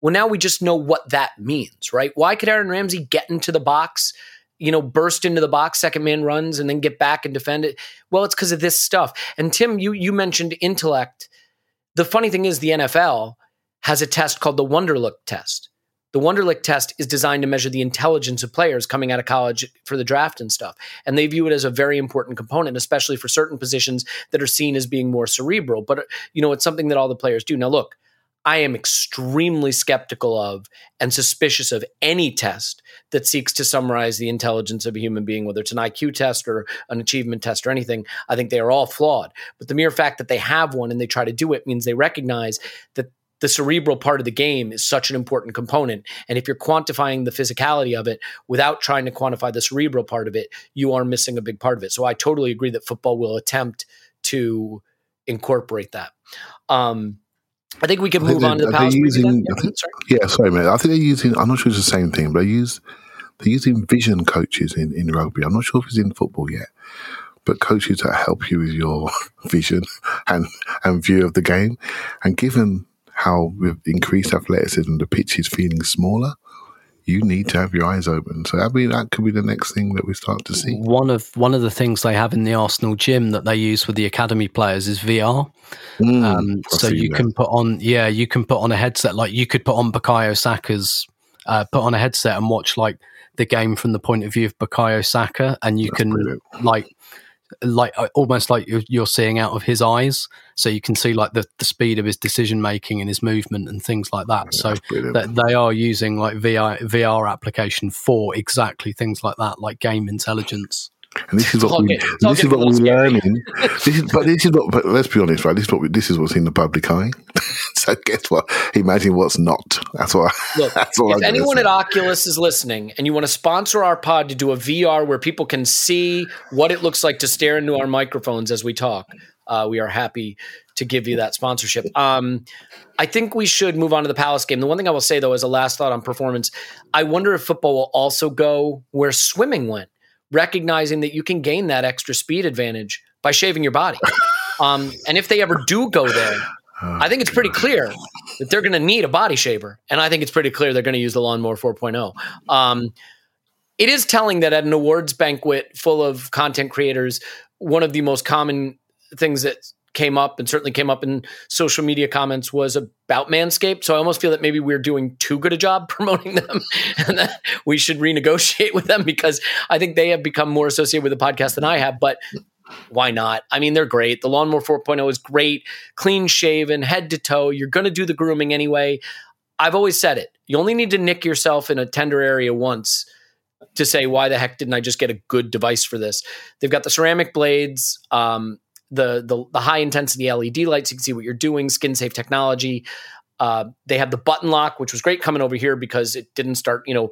Well, now we just know what that means, right? Why could Aaron Ramsey get into the box, you know, burst into the box, second man runs, and then get back and defend it? Well, it's because of this stuff. And Tim, you you mentioned intellect. The funny thing is, the NFL has a test called the Wonderlic test. The Wonderlic test is designed to measure the intelligence of players coming out of college for the draft and stuff. And they view it as a very important component, especially for certain positions that are seen as being more cerebral. But, you know, it's something that all the players do. Now, look, I am extremely skeptical of and suspicious of any test that seeks to summarize the intelligence of a human being, whether it's an IQ test or an achievement test or anything. I think they are all flawed. But the mere fact that they have one and they try to do it means they recognize that the cerebral part of the game is such an important component. And if you're quantifying the physicality of it without trying to quantify the cerebral part of it, you are missing a big part of it. So I totally agree that football will attempt to incorporate that. Um, I think we can think move on to the Palace. using- Yeah, think- sorry. Yeah, sorry, mate. I think they're using. I'm not sure it's the same thing, but they use they're using vision coaches in in rugby. I'm not sure if it's in football yet, but coaches that help you with your (laughs) vision and and view of the game. And given how with increased athleticism, the pitch is feeling smaller. You need to have your eyes open. So I mean, that could be the next thing that we start to see. One of one of the things they have in the Arsenal gym that they use with the academy players is VR. Mm, Um, so you that. can put on, yeah, you can put on a headset. Like you could put on Bukayo Saka's, uh, put on a headset and watch like the game from the point of view of Bukayo Saka, and you That's can brilliant. like, like uh, almost like you're, you're seeing out of his eyes. So you can see like the, the speed of his decision making and his movement and things like that. So that they are using like VR VR application for exactly things like that, like game intelligence. And this is what all we, target this is what we're learning. This is, but this is what. But let's be honest, right? This is what we, this is what's in the public eye. (laughs) so guess what? Imagine what's not. That's what. Look, (laughs) that's all I'm if anyone at Oculus is listening and you want to sponsor our pod to do a VR where people can see what it looks like to stare into our microphones as we talk, uh, we are happy to give you that sponsorship. Um, I think we should move on to the Palace game. The one thing I will say, though, as a last thought on performance, I wonder if football will also go where swimming went, recognizing that you can gain that extra speed advantage by shaving your body. (laughs) Um, and if they ever do go there, I think it's pretty clear that they're going to need a body shaver, and I think it's pretty clear they're going to use the lawnmower 4.0. Um, it is telling that at an awards banquet full of content creators, one of the most common things that came up and certainly came up in social media comments was about Manscaped. So I almost feel that maybe we're doing too good a job (laughs) promoting them and that we should renegotiate with them because I think they have become more associated with the podcast than I have. But why not? I mean, they're great. The Lawnmower 4.0 is great, clean shaven, head to toe. You're going to do the grooming anyway. I've always said it. You only need to nick yourself in a tender area once to say, why the heck didn't I just get a good device for this? They've got the ceramic blades, um, the, the the high intensity LED lights. You can see what you're doing. Skin safe technology. Uh, they have the button lock, which was great coming over here because it didn't start, you know,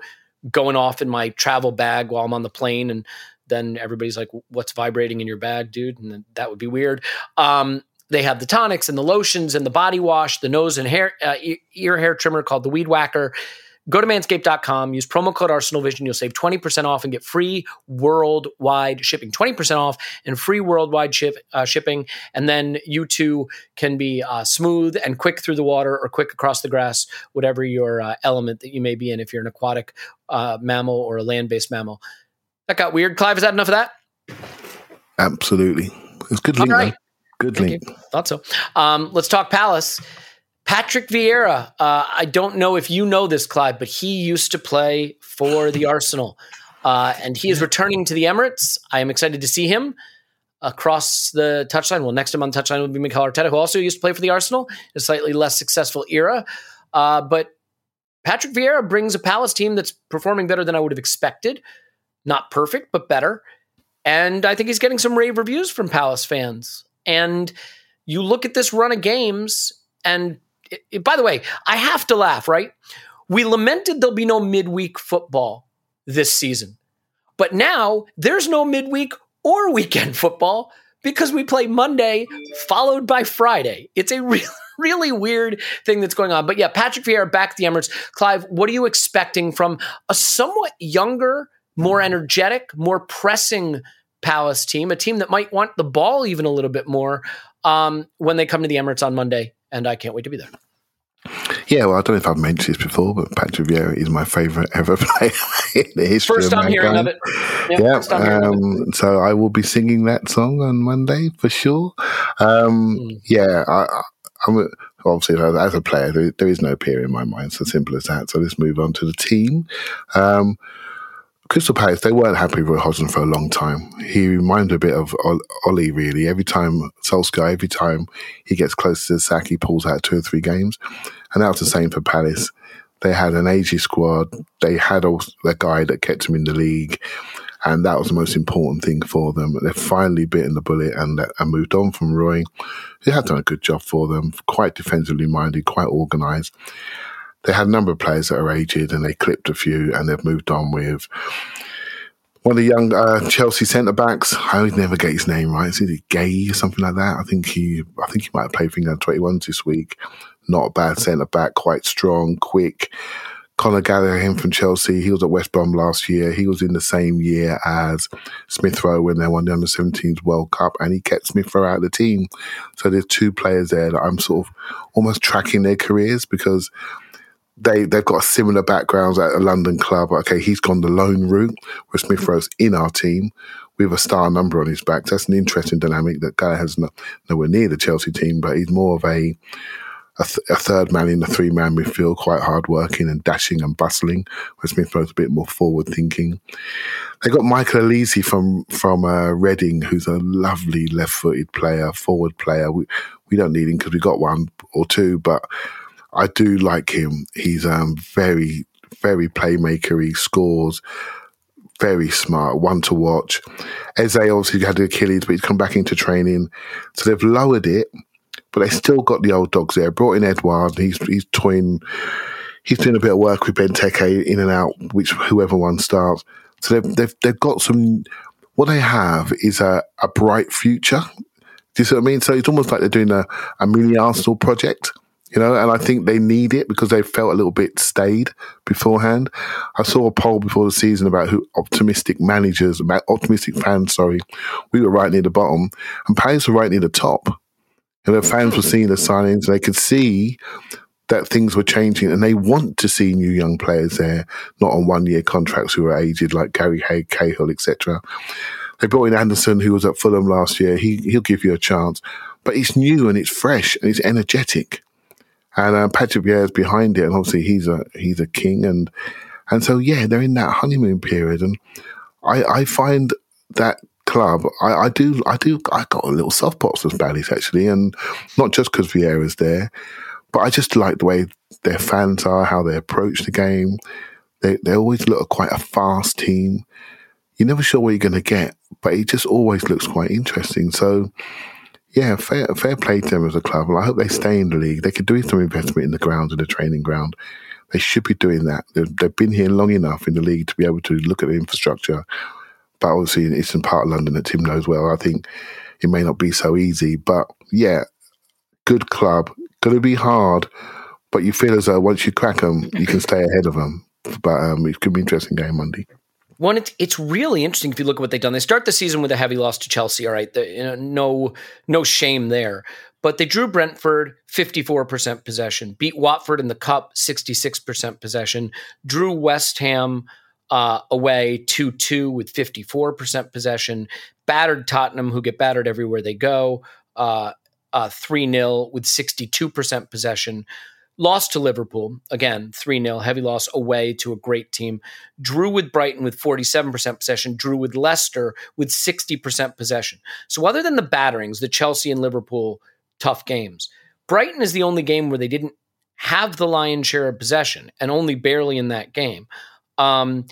going off in my travel bag while I'm on the plane, and then everybody's like, "What's vibrating in your bag, dude?" And that would be weird. Um, they have the tonics and the lotions and the body wash, the nose and hair uh, ear hair trimmer called the Weed Whacker. Go to manscaped.com, use promo code Arsenal Vision. You'll save 20% off and get free worldwide shipping. 20% off and free worldwide ship, uh, shipping. And then you too can be uh, smooth and quick through the water or quick across the grass, whatever your uh, element that you may be in, if you're an aquatic uh, mammal or a land based mammal. That got weird. Clive, is that enough of that? Absolutely, it's good link. All right. Good Thank link. you. Thought so. Um, let's talk Palace. Patrick Vieira. Uh, I don't know if you know this, Clive, but he used to play for the Arsenal, uh, and he is returning to the Emirates. I am excited to see him across the touchline. Well, next to him on the touchline will be Mikel Arteta, who also used to play for the Arsenal, in a slightly less successful era. Uh, but Patrick Vieira brings a Palace team that's performing better than I would have expected. Not perfect, but better. And I think he's getting some rave reviews from Palace fans. And you look at this run of games, and it, it, by the way, I have to laugh, right? We lamented there'll be no midweek football this season. But now there's no midweek or weekend football because we play Monday followed by Friday. It's a (laughs) really, really weird thing that's going on. But yeah, Patrick Vieira back at the Emirates. Clive, what are you expecting from a somewhat younger, more energetic, more pressing Palace team, a team that might want the ball even a little bit more um, when they come to the Emirates on Monday? And I can't wait to be there. Yeah, well, I don't know if I've mentioned this before, but Patrick Vieira is my favourite ever (laughs) player in the history first of time hearing of it. Yeah, yeah um, so I will be singing that song on Monday for sure. Um, mm. Yeah, I, am obviously as a player, there, there is no peer in my mind. So simple as that. So let's move on to the team. Um, Crystal Palace, they weren't happy with Hodgson for a long time. He reminded a bit of Ole, really. Every time Solskjaer, every time he gets close to the sack, he pulls out two or three games. And that was the same for Palace. They had an aging squad. They had a, a guy that kept them in the league. And that was the most important thing for them. They've finally bitten the bullet and, and moved on from Roy, He had done a good job for them, quite defensively minded, quite organised they had a number of players that are aged and they clipped a few and they've moved on with one of the young uh, Chelsea centre backs. I would never get his name right. Is it Gay or something like that? I think he, I think he might have played for England 21 this week. Not a bad centre back, quite strong, quick. Conor Gallagher, him from Chelsea, he was at West Brom last year. He was in the same year as Smith Rowe when they won the under 17s World Cup, and he kept Smith Rowe out of the team. So there's two players there that I'm sort of almost tracking their careers because they they've got similar backgrounds at a London club. Okay, he's gone the loan route, where Smith Rowe's in our team with a star number on his back. That's an interesting dynamic that guy has no, nowhere near the Chelsea team, but he's more of a a, th- a third man in the three man midfield, quite hard working and dashing and bustling. Where Smith Rowe's a bit more forward thinking. They got Michael Olise from from uh, Reading, who's a lovely left footed player, forward player. We we don't need him because we got one or two, but I do like him. He's um, very, very playmaker. He scores. Very smart, one to watch. Eze obviously had the Achilles, but he's come back into training. So they've lowered it, but they still got the old dogs there. Brought in Edouard. He's he's toying. He's doing a bit of work with Benteke in and out, which whoever one starts. So they've they've, they've got some. What they have is a, a bright future. Do you see what I mean? So it's almost like they're doing a, a mini Arsenal project you know, and I think they need it because they felt a little bit stayed beforehand. I saw a poll before the season about who optimistic managers, about optimistic fans, sorry, we were right near the bottom and Palace were right near the top. And the fans were seeing the signings, they could see that things were changing and they want to see new young players there, not on one year contracts who are aged like Gary Hay, Cahill, etc. They brought in Andersen, who was at Fulham last year. He he'll give you a chance, but it's new and it's fresh and it's energetic and uh, Patrick Vieira is behind it, and obviously he's a he's a king, and and so yeah, they're in that honeymoon period, and I I find that club I, I do I do I got a little soft spot for Spanish actually, and not just because Vieira's there, but I just like the way their fans are, how they approach the game. They they always look quite a fast team. You're never sure what you're going to get, but it just always looks quite interesting. So yeah, fair fair play to them as a club. Well, I hope they stay in the league. They could do some investment in the ground and the training ground. They should be doing that. They've, they've been here long enough in the league to be able to look at the infrastructure. But obviously, it's in part of London that Tim knows well. I think it may not be so easy. But yeah, good club. Going to be hard, but you feel as though once you crack them, you can stay ahead of them. But um, it could be an interesting game Monday. One, it's, it's really interesting if you look at what they've done. They start the season with a heavy loss to Chelsea. All right, the, you know, no no shame there. But they drew Brentford 54% possession, beat Watford in the cup 66% possession, drew West Ham uh, away 2 2 with 54% possession, battered Tottenham, who get battered everywhere they go, uh, uh, 3 uh, 0 with 62% possession. Lost to Liverpool, again, 3 0, heavy loss away to a great team. Drew with Brighton with 47% possession, drew with Leicester with 60% possession. So, other than the batterings, the Chelsea and Liverpool tough games, Brighton is the only game where they didn't have the lion's share of possession and only barely in that game. Um,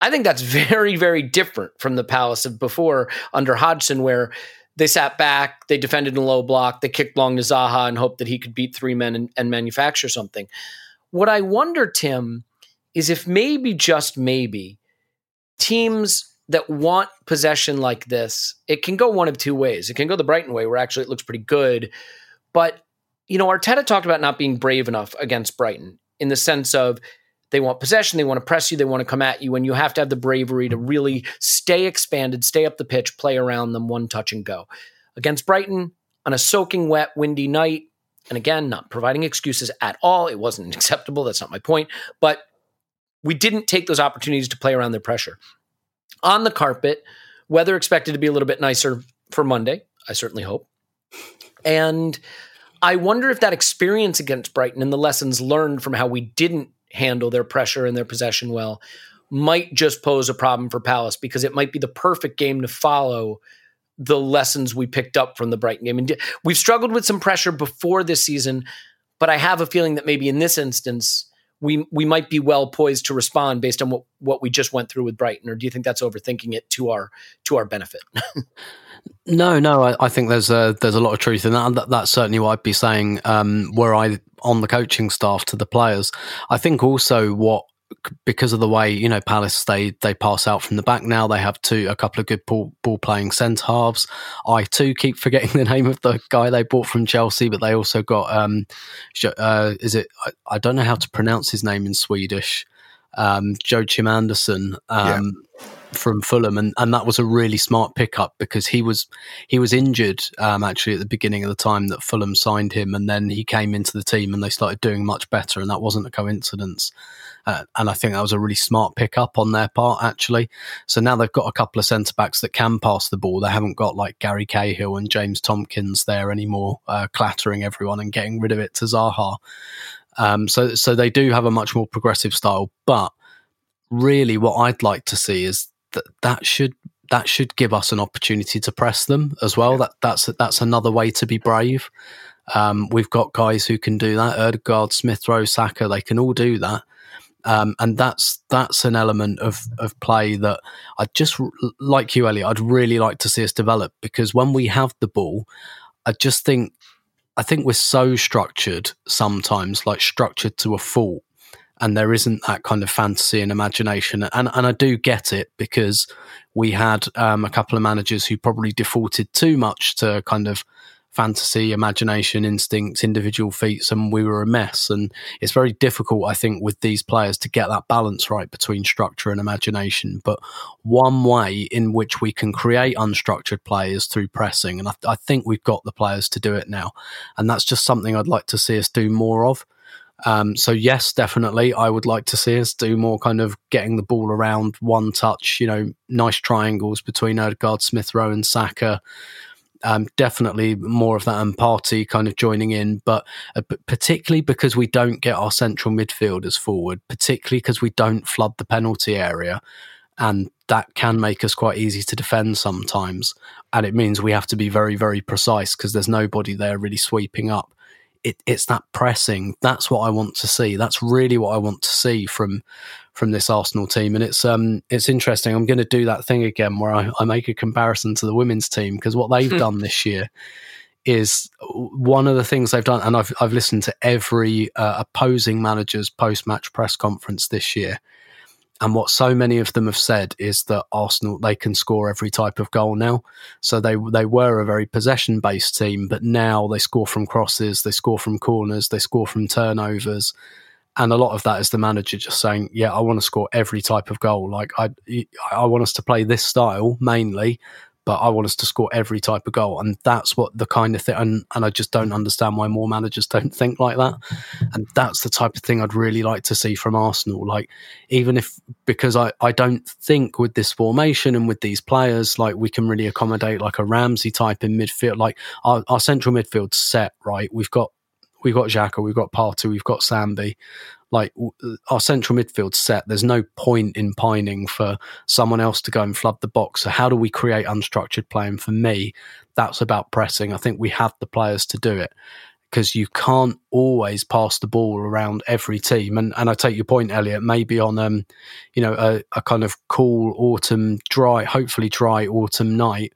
I think that's (laughs) very, very different from the Palace of before under Hodgson, where they sat back, they defended in a low block, they kicked long to Zaha and hoped that he could beat three men and, and manufacture something. What I wonder, Tim, is if maybe, just maybe, teams that want possession like this, it can go one of two ways. It can go the Brighton way, where actually it looks pretty good. But, you know, Arteta talked about not being brave enough against Brighton in the sense of they want possession, they want to press you, they want to come at you, and you have to have the bravery to really stay expanded, stay up the pitch, play around them, one touch and go. Against Brighton, on a soaking wet, windy night, and again, not providing excuses at all, it wasn't (laughs) acceptable. That's not my point. But we didn't take those opportunities to play around their pressure. On the carpet, weather expected to be a little bit nicer for Monday. I certainly hope. And I wonder if that experience against Brighton and the lessons learned from how we didn't handle their pressure and their possession well might just pose a problem for Palace because it might be the perfect game to follow the lessons we picked up from the Brighton game. And we've struggled with some pressure before this season, but I have a feeling that maybe in this instance we we might be well poised to respond based on what what we just went through with Brighton. Or do you think that's overthinking it to our to our benefit? (laughs) no, no, I, I, think there's a there's a lot of truth in that. that that's certainly what I'd be saying um, were I on the coaching staff to the players. I think also what because of the way you know Palace they they pass out from the back now. They have two a couple of good ball, ball playing centre halves. I too keep (laughs) forgetting the name of the guy they bought from Chelsea, but they also got um, uh, is it I, I, don't know how to pronounce his name in Swedish. Um, Joachim Andersen. Um, yeah from Fulham, and, and that was a really smart pickup because he was he was injured um, actually at the beginning of the time that Fulham signed him, and then he came into the team and they started doing much better, and that wasn't a coincidence. Uh, and I think that was a really smart pickup on their part actually. So now they've got a couple of centre backs that can pass the ball. They haven't got like Gary Cahill and James Tomkins there anymore, uh, clattering everyone and getting rid of it to Zaha. Um, so so they do have a much more progressive style, but really what I'd like to see is that that should that should give us an opportunity to press them as well. Yeah. That that's that's another way to be brave. Um, we've got guys who can do that. Odegaard, Smith Rowe, Saka, they can all do that. Um, and that's that's an element of of play that I just like you, Elliot. I'd really like to see us develop because when we have the ball, I just think I think we're so structured sometimes, like structured to a fault, and there isn't that kind of fantasy and imagination. And and I do get it because we had um, a couple of managers who probably defaulted too much to kind of fantasy, imagination, instincts, individual feats, and we were a mess. And it's very difficult, I think, with these players to get that balance right between structure and imagination. But one way in which we can create unstructured players through pressing. And I, I think we've got the players to do it now. And that's just something I'd like to see us do more of. Um, so yes, definitely, I would like to see us do more kind of getting the ball around one touch. You know, nice triangles between Odegaard, Smith Rowe, and Saka. Um, definitely more of that and Partey kind of joining in, but uh, particularly because we don't get our central midfielders forward, particularly because we don't flood the penalty area, and that can make us quite easy to defend sometimes. And it means we have to be very, very precise because there's nobody there really sweeping up it, it's that pressing. That's what I want to see. That's really what I want to see from from this Arsenal team. And it's um it's interesting. I'm going to do that thing again where I, I make a comparison to the women's team because what they've hmm. done this year is one of the things they've done. And I've I've listened to every uh, opposing manager's post match press conference this year. And what so many of them have said is that Arsenal they can score every type of goal now. So they they were a very possession based team, but now they score from crosses, they score from corners, they score from turnovers, and a lot of that is the manager just saying, "Yeah, I want to score every type of goal. Like I I want us to play this style mainly, but I want us to score every type of goal. And that's what the kind of thing, and, and I just don't understand why more managers (laughs) don't think like that. And that's the type of thing I'd really like to see from Arsenal. Like, even if, because I, I don't think with this formation and with these players, like we can really accommodate like a Ramsey type in midfield. Like our, our central midfield set, right? We've got we've got Xhaka, we've got Partey, we've got Sambi like our central midfield set, there's no point in pining for someone else to go and flood the box. So how do we create unstructured play? And for me, that's about pressing. I think we have the players to do it. because you can't always pass the ball around every team. And and I take your point, Elliot. Maybe on um, you know, a, a kind of cool autumn, dry, hopefully dry autumn night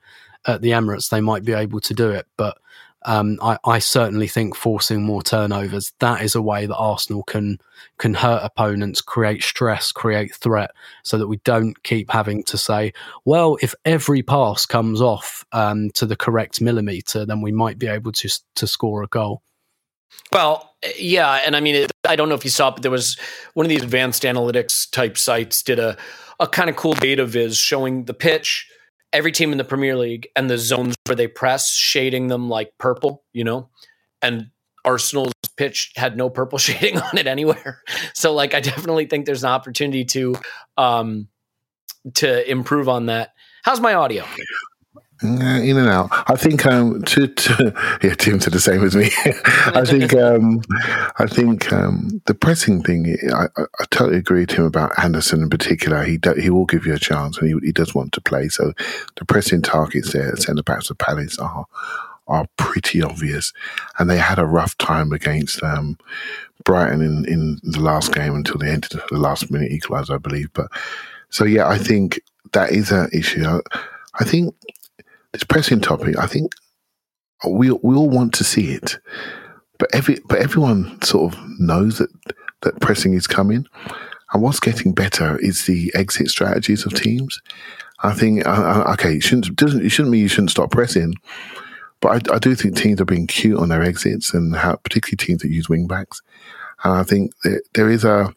at the Emirates, they might be able to do it. But um, I, I, certainly think forcing more turnovers that is a way that Arsenal can can hurt opponents, create stress, create threat, so that we don't keep having to say, well, if every pass comes off um, to the correct millimeter, then we might be able to to score a goal. Well, yeah, and I mean, it, I don't know if you saw, but there was one of these advanced analytics type sites did a a kind of cool data viz showing the pitch every team in the Premier League and the zones where they press, shading them like purple, you know, and Arsenal's pitch had no purple (laughs) shading on it anywhere. (laughs) So like I definitely think there's an opportunity to um to improve on that. How's my audio? In and out. I think um, to, to (laughs) yeah, Tim said the same as me. (laughs) I think um, I think um, the pressing thing. I, I, I, totally agree with him about Andersen in particular. He do, he will give you a chance, and he, he does want to play. So the pressing targets there, at centre backs of Palace are are pretty obvious, and they had a rough time against um, Brighton in, in the last game until they entered the last minute equaliser, I believe. But so yeah, I think that is an issue. I, I think this pressing topic, I think we we all want to see it, but every but everyone sort of knows that that pressing is coming, and what's getting better is the exit strategies of teams. I think okay, it shouldn't doesn't it shouldn't mean you shouldn't stop pressing, but I, I do think teams are being cute on their exits, and how, particularly teams that use wing backs. And I think that there is a,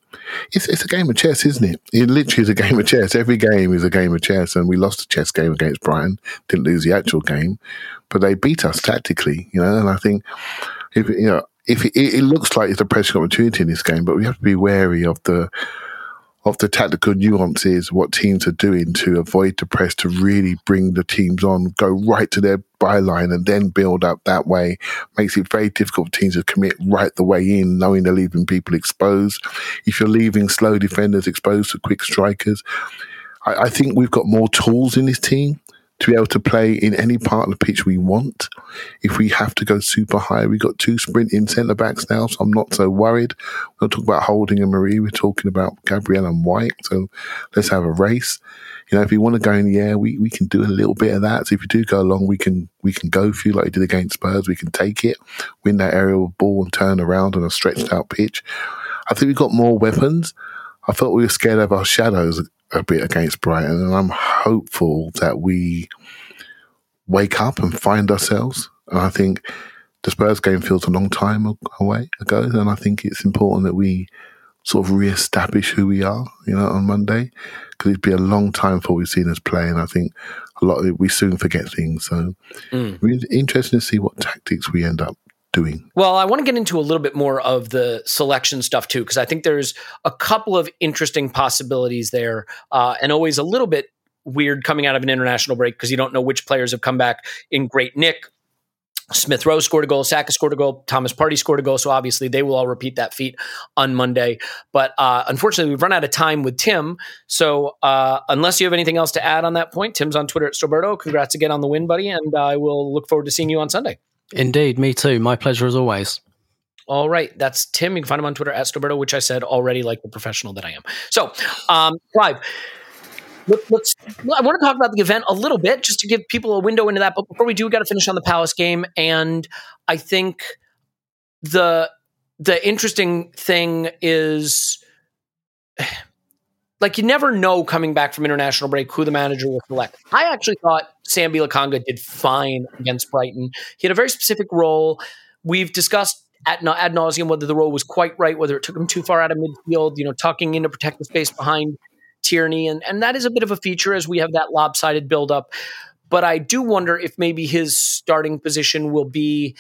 it's, it's a game of chess, isn't it? It literally is a (laughs) game of chess. Every game is a game of chess. And we lost a chess game against Brighton, didn't lose the actual game, but they beat us tactically, you know. And I think if, you know, if it, it looks like it's a pressing opportunity in this game, but we have to be wary of the, of the tactical nuances, what teams are doing to avoid the press to really bring the teams on, go right to their byline and then build up that way makes it very difficult for teams to commit right the way in, knowing they're leaving people exposed. If you're leaving slow defenders exposed to quick strikers, I, I think we've got more tools in this team to be able to play in any part of the pitch we want. If we have to go super high, we've got two sprinting centre backs now, so I'm not so worried. We're not talking about Holding and Mari, we're talking about Gabriel and White. So let's have a race. You know, if you want to go in the air, we, we can do a little bit of that. So if you do go along, we can we can go for you like we did against Spurs. We can take it, win that aerial ball and turn around on a stretched out pitch. I think we've got more weapons. I thought we were scared of our shadows a bit against Brighton, and I'm hopeful that we wake up and find ourselves. And I think the Spurs game feels a long time away ago, and I think it's important that we sort of re-establish who we are, you know, on Monday, because it'd be a long time before we've seen us play, and I think a lot of it, we soon forget things. So, mm. really interesting to see what tactics we end up doing? Well, I want to get into a little bit more of the selection stuff too, because I think there's a couple of interesting possibilities there, uh, and always a little bit weird coming out of an international break because you don't know which players have come back in great nick. Smith Rowe scored a goal, Saka scored a goal, Thomas Partey scored a goal. So obviously they will all repeat that feat on Monday. But uh, unfortunately, we've run out of time with Tim. So uh, unless you have anything else to add on that point, Tim's on Twitter at Stillberto. Congrats again on the win, buddy. And I will look forward to seeing you on Sunday. Indeed, me too. My pleasure as always. All right, that's Tim. You can find him on Twitter at Stillberto, which I said already, like the professional that I am. So, um, Clive, let, us I want to talk about the event a little bit, just to give people a window into that. But before we do, we got to finish on the Palace game, and I think the the interesting thing is (sighs) like you never know coming back from international break who the manager will select. I actually thought Sambi Lokonga did fine against Brighton. He had a very specific role. We've discussed at ad nauseum whether the role was quite right, whether it took him too far out of midfield, you know, tucking into protective space behind Tierney, and and that is a bit of a feature as we have that lopsided buildup. But I do wonder if maybe his starting position will be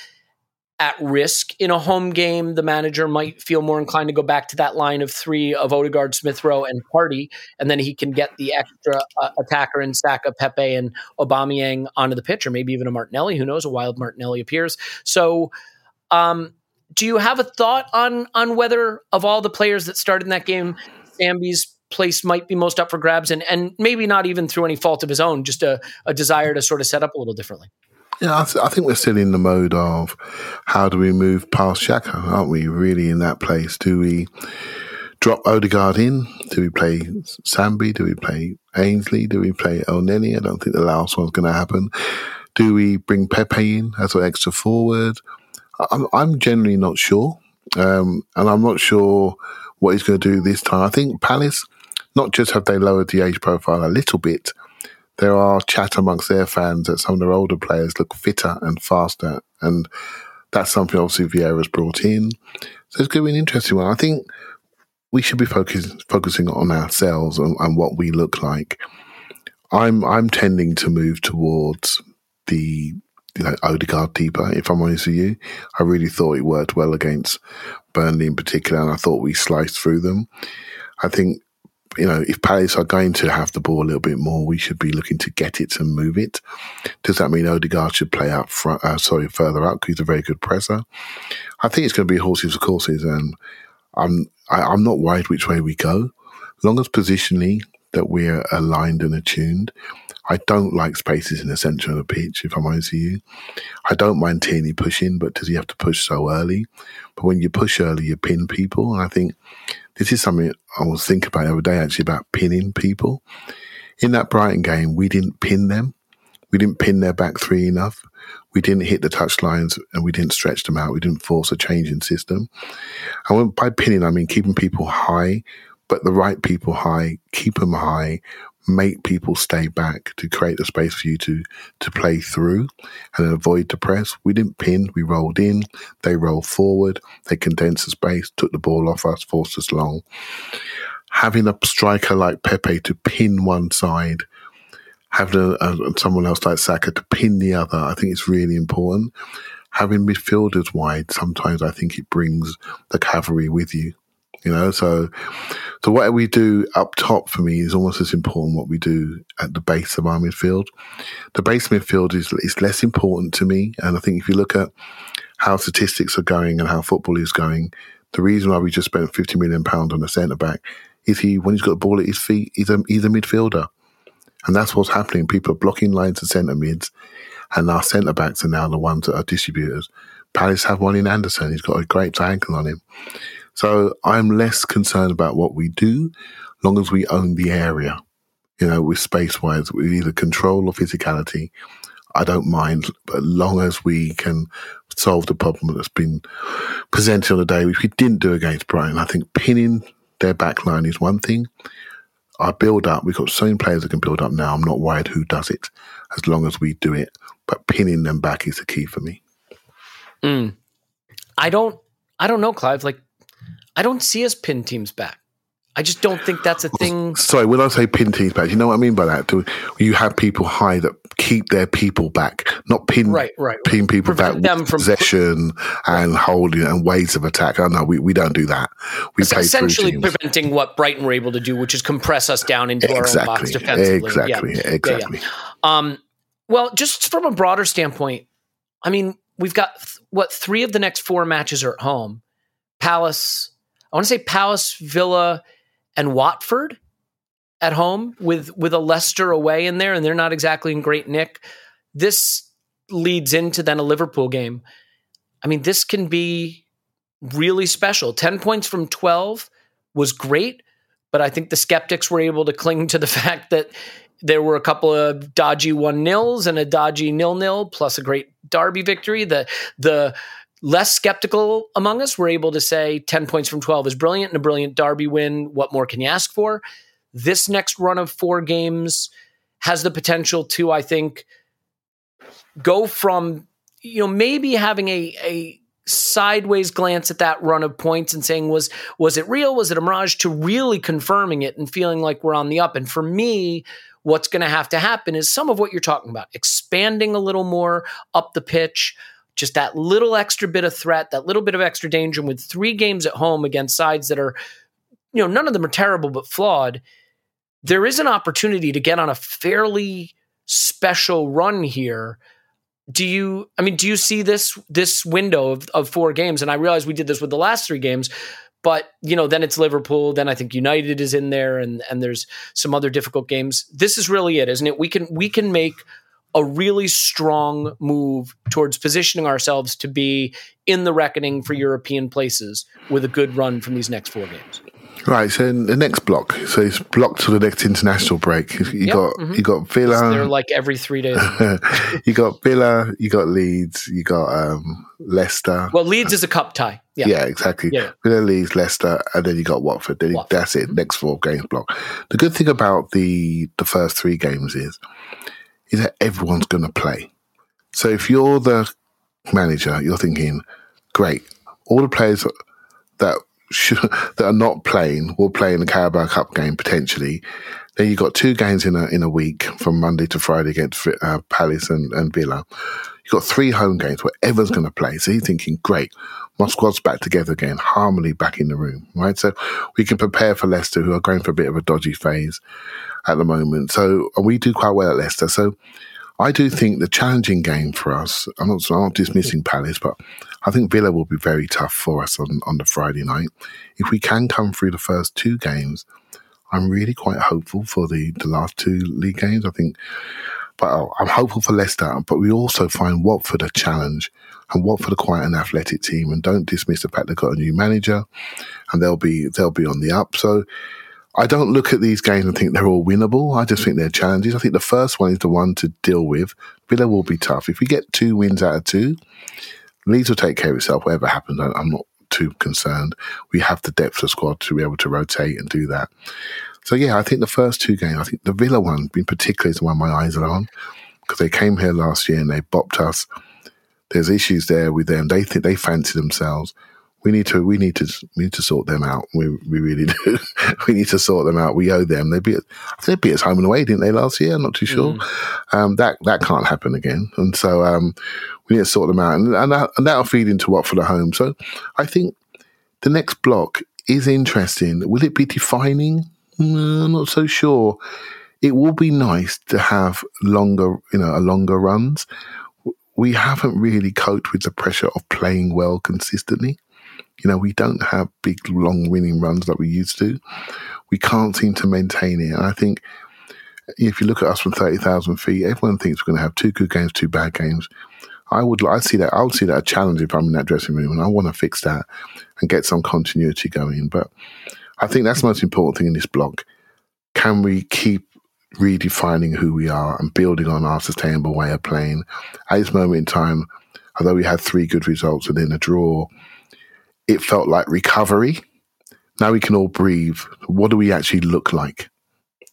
at risk in a home game, the manager might feel more inclined to go back to that line of three of Odegaard, Smith Rowe, and Partey, and then he can get the extra uh, attacker and of Pepe and Aubameyang onto the pitch, or maybe even a Martinelli. Who knows? A wild Martinelli appears. So, um, do you have a thought on on whether of all the players that started in that game, Sambi's place might be most up for grabs, and and maybe not even through any fault of his own, just a, a desire to sort of set up a little differently? Yeah, I, th- I, think we're still in the mode of how do we move past Xhaka? aren't we? Really in that place? Do we drop Odegaard in? Do we play Sambi? Do we play Ainsley? Do we play Elneny? I don't think the last one's going to happen. Do we bring Pepe in as an extra forward? I'm, I'm generally not sure. Um, and I'm not sure what he's going to do this time. I think Palace, not just have they lowered the age profile a little bit, there are chat amongst their fans that some of their older players look fitter and faster. And that's something obviously Vieira's brought in. So it's going to be an interesting one. I think we should be focus, focusing on ourselves and, and what we look like. I'm I'm tending to move towards the you know Odegaard deeper. If I'm honest with you, I really thought it worked well against Burnley in particular, and I thought we sliced through them. I think you know, if Palace are going to have the ball a little bit more, we should be looking to get it and move it. Does that mean Odegaard should play up front? Uh, sorry, further out because he's a very good presser. I think it's going to be horses for courses, and I'm I, am i am not worried which way we go, long as positionally that we're aligned and attuned. I don't like spaces in the centre of the pitch, if I'm honest with you. I don't mind Tierney pushing, but does he have to push so early? But when you push early, you pin people. And I think this is something I was thinking about the other day, actually, about pinning people. In that Brighton game, we didn't pin them. We didn't pin their back three enough. We didn't hit the touch lines and we didn't stretch them out. We didn't force a change in system. And by pinning, I mean keeping people high, but the right people high, keep them high, make people stay back to create the space for you to to play through and avoid the press. We didn't pin, we rolled in, they rolled forward, they condensed the space, took the ball off us, forced us long. Having a striker like Pepe to pin one side, having a, a, someone else like Saka to pin the other, I think it's really important. Having midfielders wide, sometimes I think it brings the cavalry with you you know, so so what we do up top for me is almost as important what we do at the base of our midfield. The base midfield is is less important to me, and I think if you look at how statistics are going and how football is going, the reason why we just spent fifty million pounds on a centre back is he when he's got the ball at his feet, he's a he's a midfielder, and that's what's happening. People are blocking lines of centre mids, and our centre backs are now the ones that are distributors. Palace have one in Andersen. He's got a great ankle on him. So I'm less concerned about what we do, long as we own the area. You know, with space wise, with either control or physicality. I don't mind, but long as we can solve the problem that's been presented on the day, which we didn't do against Brighton. I think pinning their back line is one thing. Our build up, we've got so many players that can build up now. I'm not worried who does it, as long as we do it. But pinning them back is the key for me. Mm. I don't, I don't know, Clive. Like I don't see us pin teams back. I just don't think that's a thing. Sorry, when I say pin teams back, you know what I mean by that? Do you have people high that keep their people back, not pin right, right, pin people Prevent back them from possession and holding and ways of attack. Oh no, we, we don't do that. We it's play essentially preventing what Brighton were able to do, which is compress us down into exactly, our own box defensively. Exactly, yeah. exactly. Yeah, yeah. Um, well, just from a broader standpoint, I mean, we've got th- what three of the next four matches are at home: Palace, I want to say Palace, Villa, and Watford at home with with a Leicester away in there, and they're not exactly in great nick. This leads into then a Liverpool game. I mean, this can be really special. Ten points from twelve was great, but I think the skeptics were able to cling to the (laughs) fact that there were a couple of dodgy one nils and a dodgy nil nil, plus a great Derby victory. The the less skeptical among us were able to say 10 points from 12 is brilliant and a brilliant Derby win. What more can you ask for? This next run of four games has the potential to, I think, go from, you know, maybe having a, a sideways glance at that run of points and saying, was, was it real? Was it a mirage? To really confirming it and feeling like we're on the up. And for me, what's going to have to happen is some of what you're talking about, expanding a little more up the pitch, just that little extra bit of threat, that little bit of extra danger with three games at home against sides that are, you know, none of them are terrible but flawed. There is an opportunity to get on a fairly special run here. Do you I mean, do you see this this window of, of four games? And I realize we did this with the last three games, but you know, then it's Liverpool, then I think United is in there and and there's some other difficult games. This is really it, isn't it? We can we can make a really strong move towards positioning ourselves to be in the reckoning for European places with a good run from these next four games. Right, so the next block, so it's blocked to the next international break. You Yep, got mhm. you got Villa, They're like every three days. (laughs) you got Villa, you got Leeds, you got um, Leicester. well, Leeds is a cup tie. Yeah. Yeah, exactly. Yeah. Villa, Leeds, Leicester, and then you got Watford. Then Watford. Mm-hmm. that's it. Next four games block. The good thing about the the first three games is is that everyone's going to play. So if you're the manager, you're thinking, great, all the players that should, (laughs) that are not playing will play in the Carabao Cup game potentially. Then you've got two games in a in a week from Monday to Friday against uh, Palace and, and Villa. You've got three home games where everyone's going to play. So you're thinking, great, my squad's back together again, harmony back in the room, right? So we can prepare for Leicester, who are going for a bit of a dodgy phase at the moment. So we do quite well at Leicester. So I do think the challenging game for us, I'm not, I'm not dismissing Palace, but I think Villa will be very tough for us on, on the Friday night. If we can come through the first two games, I'm really quite hopeful for the, the last two league games. I think, but uh, I'm hopeful for Leicester, but we also find Watford a challenge. And Watford are quite an athletic team, and don't dismiss the fact they've got a new manager, and they'll be they'll be on the up. So I don't look at these games and think they're all winnable. I just think they're challenges. I think the first one is the one to deal with. Villa will be tough. If we get two wins out of two, Leeds will take care of itself, whatever happens. I'm not too concerned. We have the depth of squad to be able to rotate and do that. So, yeah, I think the first two games, I think the Villa one in particular is the one my eyes are on because they came here last year and they bopped us. There's issues there with them. They think they fancy themselves. We need to, we need to, we need to sort them out. We, we really (laughs) do. we need to sort them out. We owe them. They beat, they beat us home and away, didn't they last year? I'm not too sure. Um, that that can't happen again. And so um, we need to sort them out, and and, that, and that'll feed into Watford at home. So I think the next block is interesting. Will it be defining? Mm, I'm not so sure. It will be nice to have longer, you know, a longer runs. We haven't really coped with the pressure of playing well consistently. You know, we don't have big, long winning runs like we used to. We can't seem to maintain it. And I think if you look at us from 30,000 feet, everyone thinks we're going to have two good games, two bad games. I would, I see that, I would see that a challenge if I'm in that dressing room, and I want to fix that and get some continuity going. But I think that's the most important thing in this block. Can we keep redefining who we are and building on our sustainable way of playing? At this moment in time, although we had three good results and then a draw, it felt like recovery. Now we can all breathe. What do we actually look like?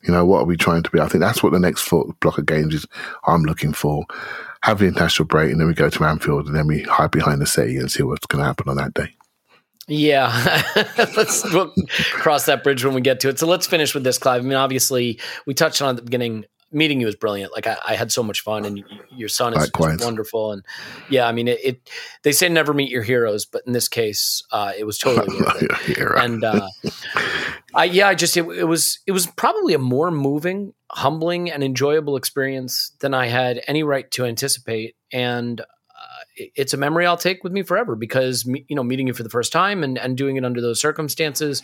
You know, what are we trying to be? I think that's what the next block of games is I'm looking for. Have the international break and then we go to Anfield and then we hide behind the city and see what's going to happen on that day. Yeah, (laughs) let's we'll cross that bridge when we get to it. So let's finish with this, Clive. I mean, obviously, we touched on at the beginning. Meeting you was brilliant. Like I, I had so much fun, and y- your son is, is wonderful. And yeah, I mean, it, it. They say never meet your heroes, but in this case, uh, it was totally worth (laughs) it. And uh, I yeah, I just it, it was it was probably a more moving, humbling, and enjoyable experience than I had any right to anticipate. And uh, it- it's a memory I'll take with me forever because me, you know meeting you for the first time and and doing it under those circumstances.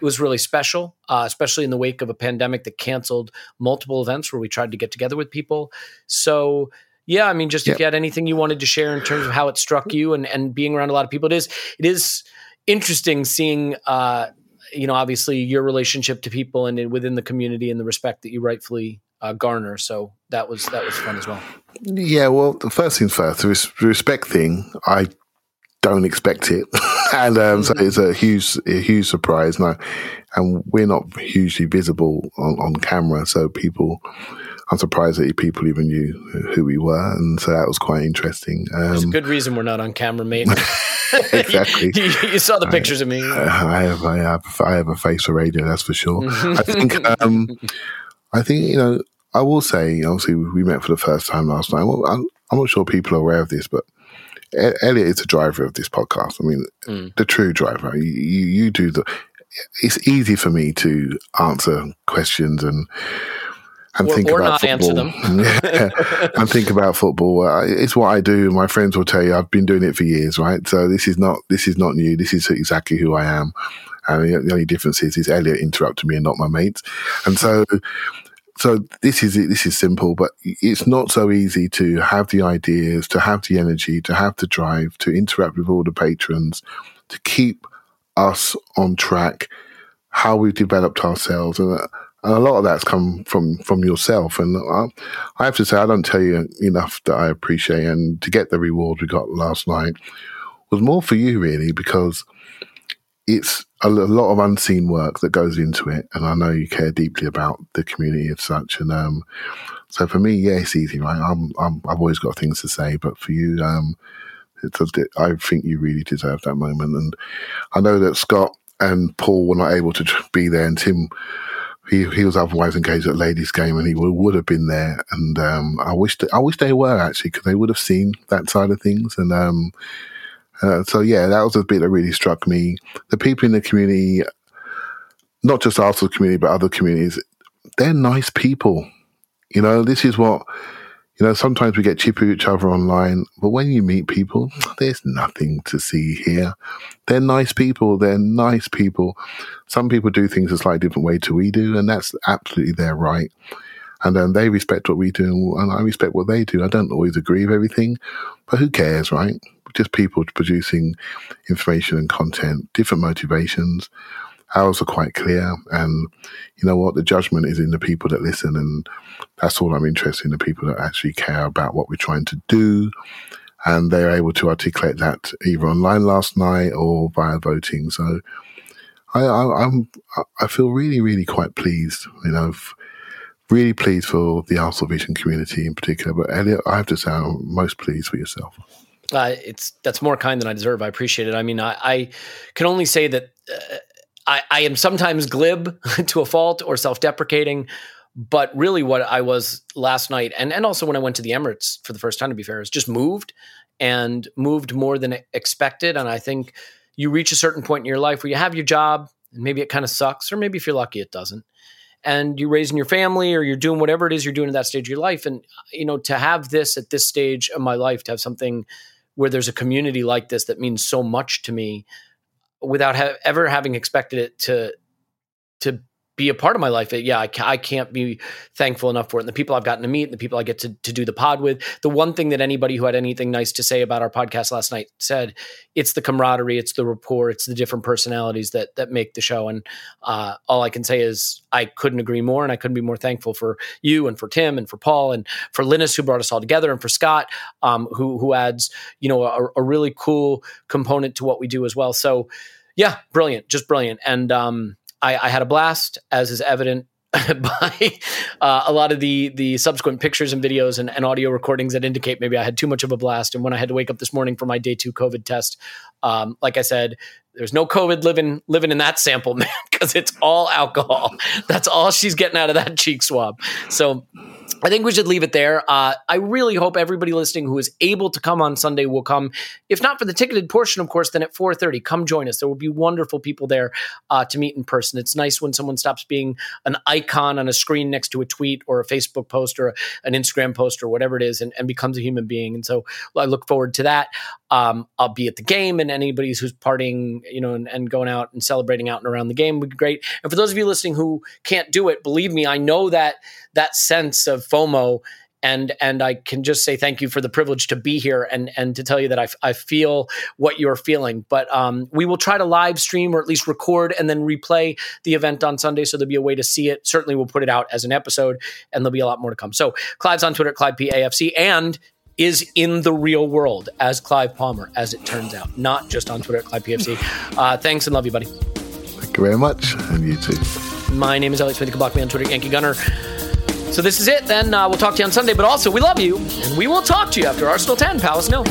It was really special, uh, especially in the wake of a pandemic that canceled multiple events where we tried to get together with people. So, yeah, I mean, just if you had anything you wanted to share in terms of how it struck you and, and being around a lot of people, it is it is interesting seeing uh, you know obviously your relationship to people and within the community and the respect that you rightfully uh, garner. So that was that was fun as well. Yeah, well, the first things first, the respect thing, I don't expect it. (laughs) and um, so it's a huge, a huge surprise. No, and we're not hugely visible on, on camera, so people, I'm surprised that people even knew who we were, and so that was quite interesting. There's a Um, good reason we're not on camera, mate. (laughs) (laughs) Exactly. you, you saw the pictures of me. I have, I have, I have a face for radio. That's for sure. I think, um, I think you know, I will say. Obviously, we met for the first time last night. Well, I'm, I'm not sure people are aware of this, but Elliot is the driver of this podcast. I mean, Mm. the true driver. You, you, you do the. It's easy for me to answer questions and and Or- think or about not answer football. (laughs) And think about football. Uh, It's what I do. My friends will tell you I've been doing it for years, right? So this is not this is not new. This is exactly who I am. And the, the only difference is, is Elliot interrupted me and not my mates. And so so this is. This is simple, but it's not so easy to have the ideas, to have the energy, to have the drive, to interact with all the patrons, to keep us on track, how we've developed ourselves, and, uh, and a lot of that's come from from yourself. And I, I have to say, I don't tell you enough that I appreciate. And to get the reward we got last night was more for you, really, because it's a, lot of unseen work that goes into it, and I know you care deeply about the community as such. And um, so for me, yeah, it's easy, right? I'm, I'm I've always got things to say, but for you, um, I think you really deserve that moment. And I know that Scott and Paul were not able to be there, and Tim. He, he was otherwise engaged at ladies' game, and he would, would have been there. And um, I wish that, I wish they were actually, because they would have seen that side of things. And um, uh, so yeah, that was a bit that really struck me. The people in the community, not just Arsenal community, but other communities, they're nice people. You know, this is what you know. Sometimes we get chippy with each other online, but when you meet people, there's nothing to see here. They're nice people. They're nice people. Some people do things a slightly different way to we do, and that's absolutely their right. And then they respect what we do, and I respect what they do. I don't always agree with everything, but who cares, right? Just people producing information and content, different motivations. Ours are quite clear, and you know what? The judgment is in the people that listen, and that's all I'm interested in the people that actually care about what we're trying to do, and they're able to articulate that either online last night or via voting. So, I, I, I'm I feel really, really quite pleased. You know, really pleased for the Arsenal Vision community in particular. But Elliot, I have to say, I'm most pleased for yourself. Uh, it's that's more kind than I deserve. I appreciate it. I mean, I, I can only say that uh, I, I am sometimes glib (laughs) to a fault or self-deprecating, but really, what I was last night, and and also when I went to the Emirates for the first time, to be fair, is just moved and moved more than expected. And I think you reach a certain point in your life where you have your job, and maybe it kind of sucks, or maybe if you're lucky, it doesn't and you're raising your family or you're doing whatever it is you're doing at that stage of your life and you know to have this at this stage of my life to have something where there's a community like this that means so much to me without ha- ever having expected it to to be a part of my life. Yeah, I, I, can't be thankful enough for it. And the people I've gotten to meet, and the people I get to, to do the pod with. The one thing that anybody who had anything nice to say about our podcast last night said, it's the camaraderie, it's the rapport, it's the different personalities that that make the show. And uh, all I can say is I couldn't agree more, and I couldn't be more thankful for you and for Tim and for Paul and for Linus who brought us all together, and for Scott um, who who adds you know a, a really cool component to what we do as well. So yeah, brilliant, just brilliant, and um, I, I had a blast, as is evident (laughs) by uh, a lot of the the subsequent pictures and videos and, and, audio recordings that indicate maybe I had too much of a blast. And when I had to wake up this morning for my day two COVID test, um, like I said, there's no COVID living living in that sample, (laughs) man, because it's all alcohol. That's all she's getting out of that cheek swab. So I think we should leave it there. Uh, I really hope everybody listening who is able to come on Sunday will come. If not for the ticketed portion, of course, then at 4:30, come join us. There will be wonderful people there uh, to meet in person. It's nice when someone stops being an icon on a screen next to a tweet or a Facebook post or an Instagram post or whatever it is, and, and becomes a human being. And so I look forward to that. Um, I'll be at the game, and anybody who's partying, you know, and, and, going out and celebrating out and around the game would be great. And for those of you listening who can't do it, believe me, I know that that sense of FOMO, and and I can just say thank you for the privilege to be here and and to tell you that I, I feel what you're feeling. But um, we will try to live stream or at least record and then replay the event on Sunday, so there'll be a way to see it. Certainly, we'll put it out as an episode, and there'll be a lot more to come. So Clive's on Twitter, Clive PAFC, and is in the real world as Clive Palmer, as it turns out, not just on Twitter at Clive PAFC. Uh, thanks and love you, buddy. Thank you very much, and you too. My name is Elliot Smith. You can block me on Twitter, Yankee Gunner. So this is it. Then uh, we'll talk to you on Sunday. But also, we love you, and we will talk to you after Arsenal 10, Palace nil.